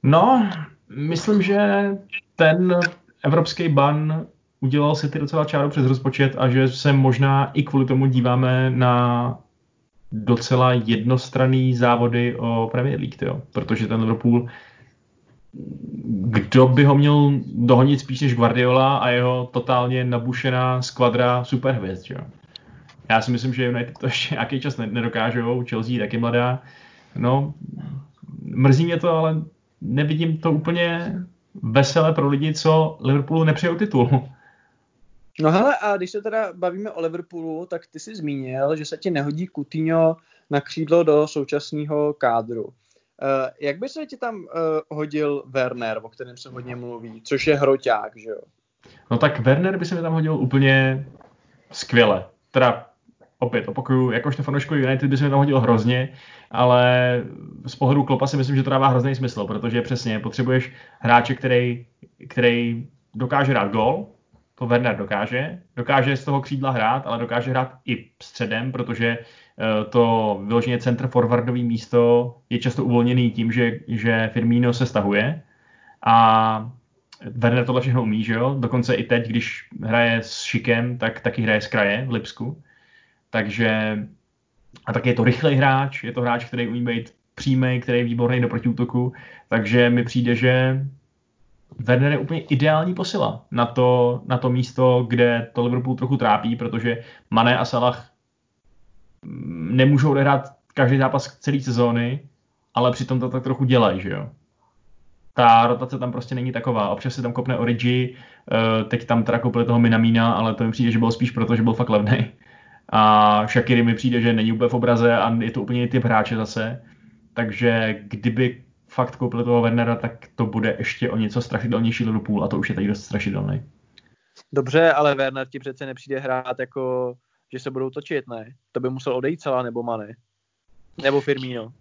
no, myslím, že ten evropský ban udělal si ty docela čáru přes rozpočet a že se možná i kvůli tomu díváme na docela jednostranný závody o Premier League, tyjo. protože ten Liverpool kdo by ho měl dohonit spíš než Guardiola a jeho totálně nabušená skvadra superhvězd, jo. Já si myslím, že United to ještě nějaký čas nedokážou, Chelsea taky mladá. No, mrzí mě to, ale nevidím to úplně veselé pro lidi, co Liverpoolu nepřejou titul. No hele, a když se teda bavíme o Liverpoolu, tak ty jsi zmínil, že se ti nehodí Coutinho na křídlo do současného kádru. Uh, jak by se ti tam uh, hodil Werner, o kterém se hodně mluví, což je hroťák, že jo? No tak Werner by se mi tam hodil úplně skvěle. Teda opět opakuju, jakožto fanoušku United by se mi tam hodil hrozně, ale z pohledu Klopa si myslím, že to dává hrozný smysl, protože přesně potřebuješ hráče, který, který dokáže dát gol, to Werner dokáže. Dokáže z toho křídla hrát, ale dokáže hrát i středem, protože eh, to vyloženě centr forwardový místo je často uvolněný tím, že, že Firmino se stahuje a Werner tohle všechno umí, že jo? Dokonce i teď, když hraje s Šikem, tak taky hraje z kraje v Lipsku. Takže a tak je to rychlej hráč, je to hráč, který umí být přímý, který je výborný do protiútoku, takže mi přijde, že Werner je úplně ideální posila na to, na to místo, kde to Liverpool trochu trápí, protože Mané a Salah nemůžou odehrát každý zápas celé sezóny, ale přitom to tak trochu dělají, že jo. Ta rotace tam prostě není taková. Občas se tam kopne Origi, eh, teď tam teda koupili toho Minamína, ale to mi přijde, že bylo spíš proto, že byl fakt levný. A Shakiri mi přijde, že není úplně v obraze a je to úplně typ hráče zase. Takže kdyby fakt koupili toho Wernera, tak to bude ještě o něco strašidelnější Liverpool a to už je tady dost strašidelný. Dobře, ale Werner ti přece nepřijde hrát jako, že se budou točit, ne? To by musel odejít celá nebo Mane. Nebo Firmino.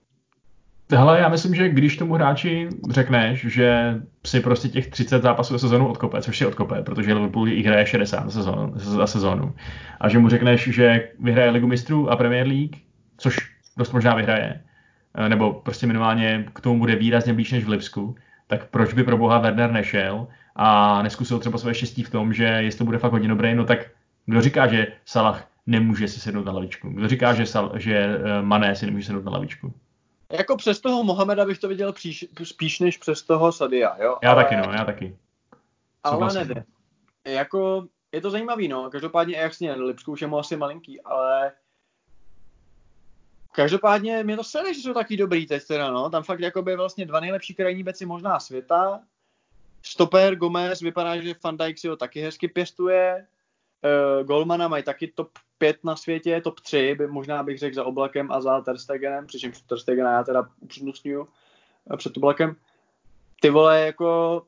Hele, já myslím, že když tomu hráči řekneš, že si prostě těch 30 zápasů za sezonu odkope, což si odkope, protože Liverpool jich hraje 60 za sezonu, a že mu řekneš, že vyhraje Ligu mistrů a Premier League, což dost možná vyhraje, Eh, nebo prostě minimálně k tomu bude výrazně blíž než v Lipsku, tak proč by pro boha Werner nešel a neskusil třeba své štěstí v tom, že jestli to bude fakt hodně dobrý, no tak kdo říká, že Salah nemůže si sednout na lavičku? Kdo říká, že, že eh, Mané si nemůže sednout na lavičku? Jako přes toho Mohameda bych to viděl příš, spíš než přes toho Sadia, jo? Já ale, taky, no, já taky. Ale nevím. Jako, je to zajímavý, no. Každopádně Ajax Lipsku už je mu asi malinký, ale Každopádně mě to sere, že jsou taky dobrý teď teda, no. Tam fakt jakoby vlastně dva nejlepší krajní beci možná světa. Stoper Gomez vypadá, že Van Dijk si ho taky hezky pěstuje. Uh, Golmana mají taky top 5 na světě, top 3, by, možná bych řekl za Oblakem a za Terstegenem, přičemž Terstegena já teda upřednostňuju eh, před Oblakem. Ty vole, jako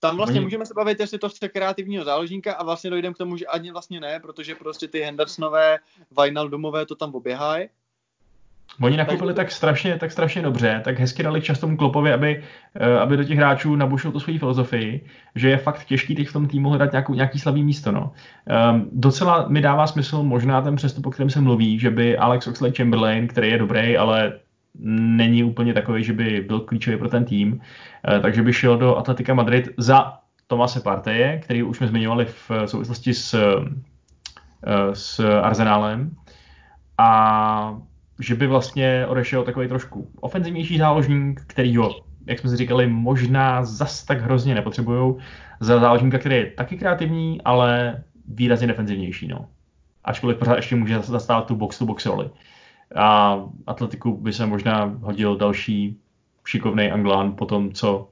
tam vlastně Oni... můžeme se bavit, jestli to chce kreativního záložníka a vlastně dojdeme k tomu, že ani vlastně ne, protože prostě ty Hendersonové, Wijnaldumové to tam oběhají. Oni nakoupili tak strašně, tak strašně dobře, tak hezky dali čas tomu Klopovi, aby, eh, aby do těch hráčů nabušil tu svoji filozofii, že je fakt těžký teď v tom týmu hledat nějakou, nějaký slavý místo. No. Um, docela mi dává smysl možná ten přestup, o kterém se mluví, že by Alex Oxley Chamberlain, který je dobrý, ale není úplně takový, že by byl klíčový pro ten tým, uh, takže by šel do Atletika Madrid za Tomase Parteje, který už jsme zmiňovali v souvislosti s, uh, s Arsenálem. A že by vlastně odešel takový trošku ofenzivnější záložník, který ho, jak jsme si říkali, možná zas tak hrozně nepotřebují za záložníka, který je taky kreativní, ale výrazně defenzivnější. No. Ačkoliv pořád ještě může zastávat tu box-to-box roli. A Atletiku by se možná hodil další šikovný Anglán po tom, co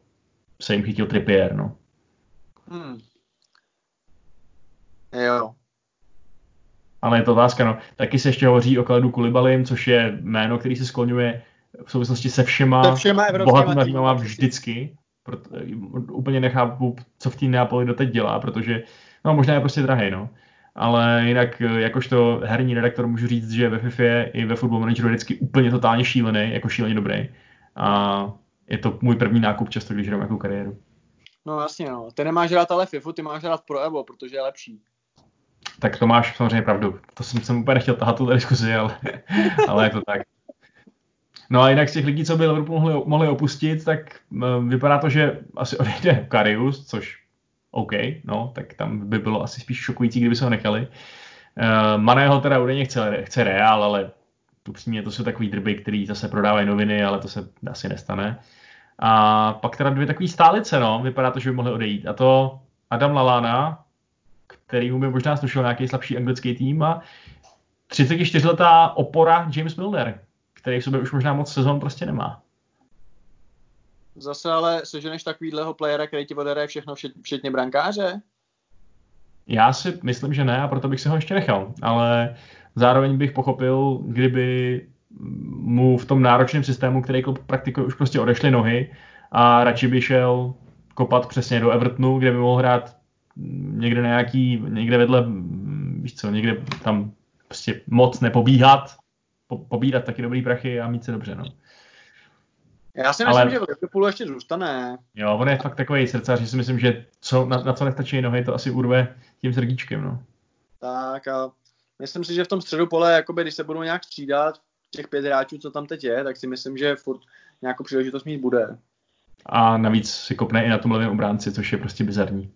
se jim chytil Trippier. No. Hmm. Jo, ale je to otázka, no. Taky se ještě hovoří o Kaledu Kulibalim, což je jméno, který se skloňuje v souvislosti se všema, se všema bohatýma týmama vždycky. Proto, úplně nechápu, co v té Neapoli doteď dělá, protože no, možná je prostě drahý, no. Ale jinak, jakožto herní redaktor můžu říct, že ve FIFA i ve Football Manageru je vždycky úplně totálně šílený, jako šíleně dobrý. A je to můj první nákup často, když hraju nějakou kariéru. No jasně, no. Ty nemáš rád ale FIFA, ty máš rád Pro Evo, protože je lepší tak to máš samozřejmě pravdu. To jsem, jsem úplně nechtěl tahat tu diskuzi, ale, ale je to tak. No a jinak z těch lidí, co by Liverpool mohli, mohli opustit, tak vypadá to, že asi odejde Karius, což OK, no, tak tam by bylo asi spíš šokující, kdyby se ho nechali. Uh, Maného teda údajně chce, chce Real, ale upřímně to jsou takový drby, který zase prodávají noviny, ale to se asi nestane. A pak teda dvě takové stálice, no, vypadá to, že by mohli odejít. A to Adam Lalana, který by možná slušel nějaký slabší anglický tým a 34-letá opora James Milner, který v sobě už možná moc sezon prostě nemá. Zase ale seženeš takovýhleho playera, který ti odehraje všechno, včetně brankáře? Já si myslím, že ne a proto bych se ho ještě nechal, ale zároveň bych pochopil, kdyby mu v tom náročném systému, který klub praktikuje, už prostě odešly nohy a radši by šel kopat přesně do Evertonu, kde by mohl hrát někde nějaký, někde vedle, víš co, někde tam prostě moc nepobíhat, po, pobírat taky dobrý prachy a mít se dobře, no. Já si myslím, Ale... že v Liverpoolu ještě zůstane. Jo, on je fakt takový srdcař, že si myslím, že co, na, na co nestačí nohy, to asi urve tím srdíčkem, no. Tak a myslím si, že v tom středu pole, jakoby, když se budou nějak střídat těch pět hráčů, co tam teď je, tak si myslím, že furt nějakou příležitost mít bude. A navíc si kopne i na tom levém obránci, což je prostě bizarní.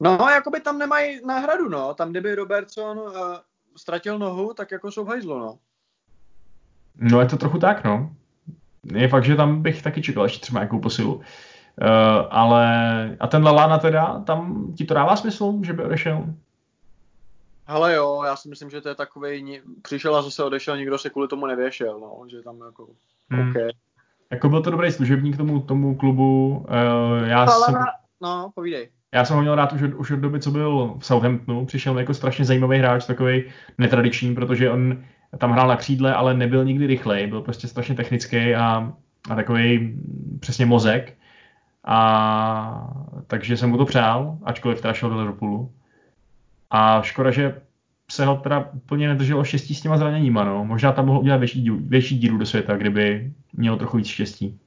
No, jakoby tam nemají náhradu, no. Tam, kdyby Robertson uh, ztratil nohu, tak jako jsou hajzlo, no. No, je to trochu tak, no. Je fakt, že tam bych taky čekal ještě třeba nějakou posilu. Uh, ale a ten Lalana teda, tam ti to dává smysl, že by odešel? Hele jo, já si myslím, že to je takový, přišel a zase odešel, nikdo se kvůli tomu nevěšel, no, že tam jako, hmm. okay. Jako byl to dobrý služebník tomu, tomu klubu, uh, já Ale, jsem... No, povídej. Já jsem ho měl rád už od, už od doby, co byl v Southamptonu. Přišel jako strašně zajímavý hráč, takový netradiční, protože on tam hrál na křídle, ale nebyl nikdy rychlej, byl prostě strašně technický a, a takový přesně mozek. A takže jsem mu to přál, ačkoliv teda šel do Liverpoolu. A škoda, že se ho teda úplně nedrželo štěstí s těma zraněníma. No. Možná tam mohl udělat větší, větší díru do světa, kdyby měl trochu víc štěstí.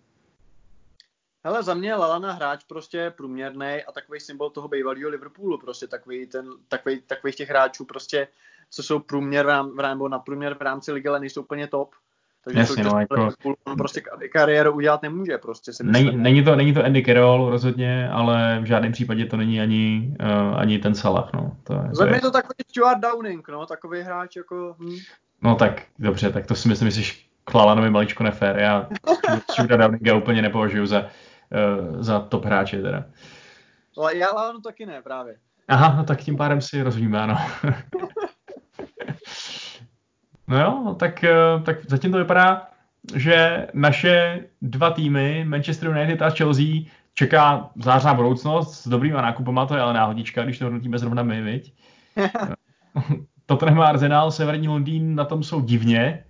Hele, za mě Lalana hráč prostě průměrný a takový symbol toho bývalého Liverpoolu, prostě takový ten, takový, takových těch hráčů prostě, co jsou průměr v rám, nebo na průměr v rámci ligy, ale nejsou úplně top, Takže Jasně, no, jako... on prostě kariéru udělat nemůže. Prostě si není, není, to, není to Andy Carroll rozhodně, ale v žádném případě to není ani, uh, ani ten Salah. No. To, to je to takový Stuart Downing, no, takový hráč jako... Hm. No tak dobře, tak to si myslím, že jsi Klalanovi maličko nefér. Já Stuart Downinga úplně nepovažuji za, za top hráče teda. Ale já Lalanu taky ne právě. Aha, no tak tím pádem si rozumíme, ano. no jo, tak, eh, tak zatím to vypadá, že naše dva týmy, Manchester United a Chelsea, čeká zářná budoucnost s dobrýma nákupama, to je ale náhodička, když to hodnotíme zrovna my, viď? Tottenham a Arsenal, Severní Londýn na tom jsou divně.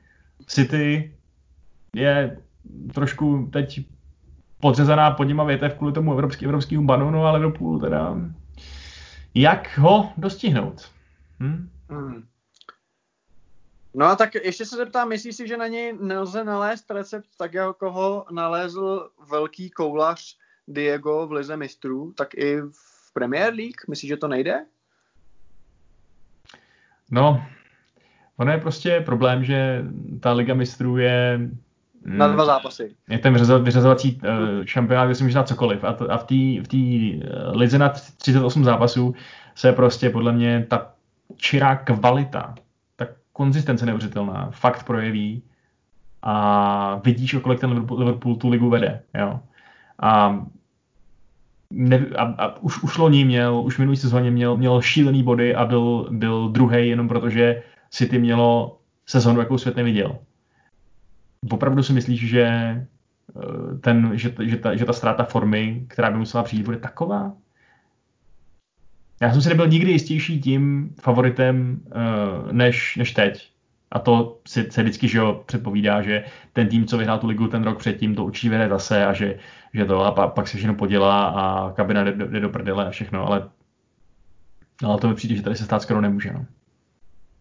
City je trošku teď podřezaná pod něma větev kvůli tomu evropský, evropskému banu, no ale Liverpool teda jak ho dostihnout? Hm? Hmm. No a tak ještě se zeptám, myslíš si, že na něj nelze nalézt recept tak, jako ho nalézl velký koulař Diego v Lize mistrů, tak i v Premier League? Myslíš, že to nejde? No, ono je prostě problém, že ta Liga mistrů je na dva zápasy. Je ten vyřazovací uh, šampionát, kde si může dát cokoliv. A, to, a v té v tý, uh, lize na 38 zápasů se prostě podle mě ta čirá kvalita, ta konzistence neuvěřitelná, fakt projeví a vidíš, o kolik ten Liverpool, Liverpool tu ligu vede. Jo. A, ne, a, a už, už loni měl, už minulý sezóně měl, měl šílený body a byl, byl druhý jenom protože City mělo sezonu, jakou svět neviděl opravdu si myslíš, že, eh, ten, že, že, ta, že ta ztráta formy, která by musela přijít, bude taková? Já jsem si nebyl nikdy jistější tím favoritem uh, než, než teď. A to si se vždycky že jo, předpovídá, že ten tým, co vyhrál tu ligu ten rok předtím, to určitě vyhraje zase a že, že to a pak, pak se všechno podělá a kabina jde, jde do prdele a všechno, ale, ale to mi přijde, že tady se stát skoro nemůže. No.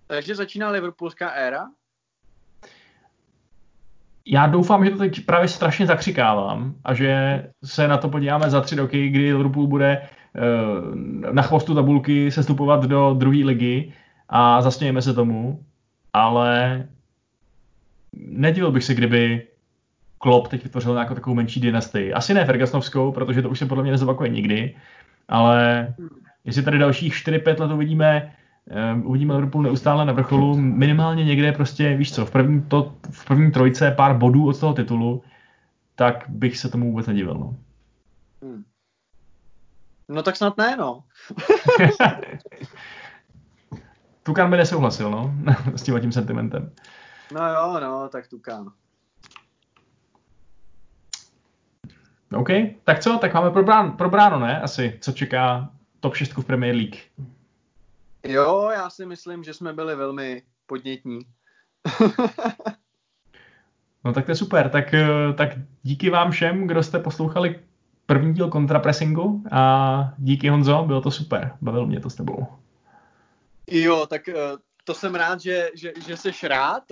Takže začíná Liverpoolská éra? Já doufám, že to teď právě strašně zakřikávám a že se na to podíváme za tři roky, kdy Liverpool bude uh, na chvostu tabulky sestupovat do druhé ligy a zasmějeme se tomu, ale nedivil bych se, kdyby Klopp teď vytvořil nějakou takovou menší dynastii. Asi ne Fergusonovskou, protože to už se podle mě nezopakuje nikdy, ale jestli tady dalších 4-5 let uvidíme uvidíme Liverpool neustále na vrcholu, minimálně někde prostě, víš co, v první, to, v první trojce pár bodů od toho titulu, tak bych se tomu vůbec nedivil. No, hmm. no tak snad ne, no. Tukan by nesouhlasil, no, s tím tím sentimentem. No jo, no, tak Tukan. OK, tak co, tak máme probráno, probráno ne, asi, co čeká top 6 v Premier League. Jo, já si myslím, že jsme byli velmi podnětní. no tak to je super. Tak, eh, tak díky vám všem, kdo jste poslouchali první díl kontrapressingu a díky Honzo, bylo to super. Bavil mě to s tebou. Jo, tak eh, to jsem rád, že, že, že jsi rád.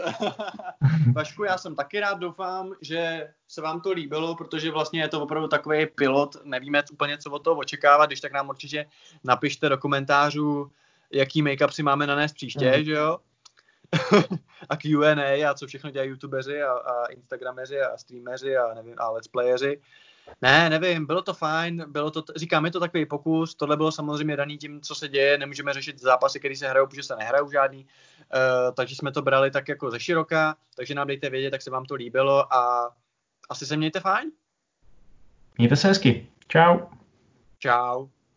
Vašku, já jsem taky rád, doufám, že se vám to líbilo, protože vlastně je to opravdu takový pilot, nevíme úplně, co od toho očekávat, když tak nám určitě napište do komentářů, jaký make-up si máme nanést příště, mm. že jo? a Q&A a co všechno dělají youtubeři a, a instagrameři a streameři a nevím, a let's playeři. Ne, nevím, bylo to fajn, bylo to, říkám, je to takový pokus, tohle bylo samozřejmě daný tím, co se děje, nemůžeme řešit zápasy, které se hrajou, protože se nehrajou žádný, uh, takže jsme to brali tak jako ze široka, takže nám dejte vědět, tak se vám to líbilo a asi se mějte fajn. Mějte se hezky. Čau. Čau.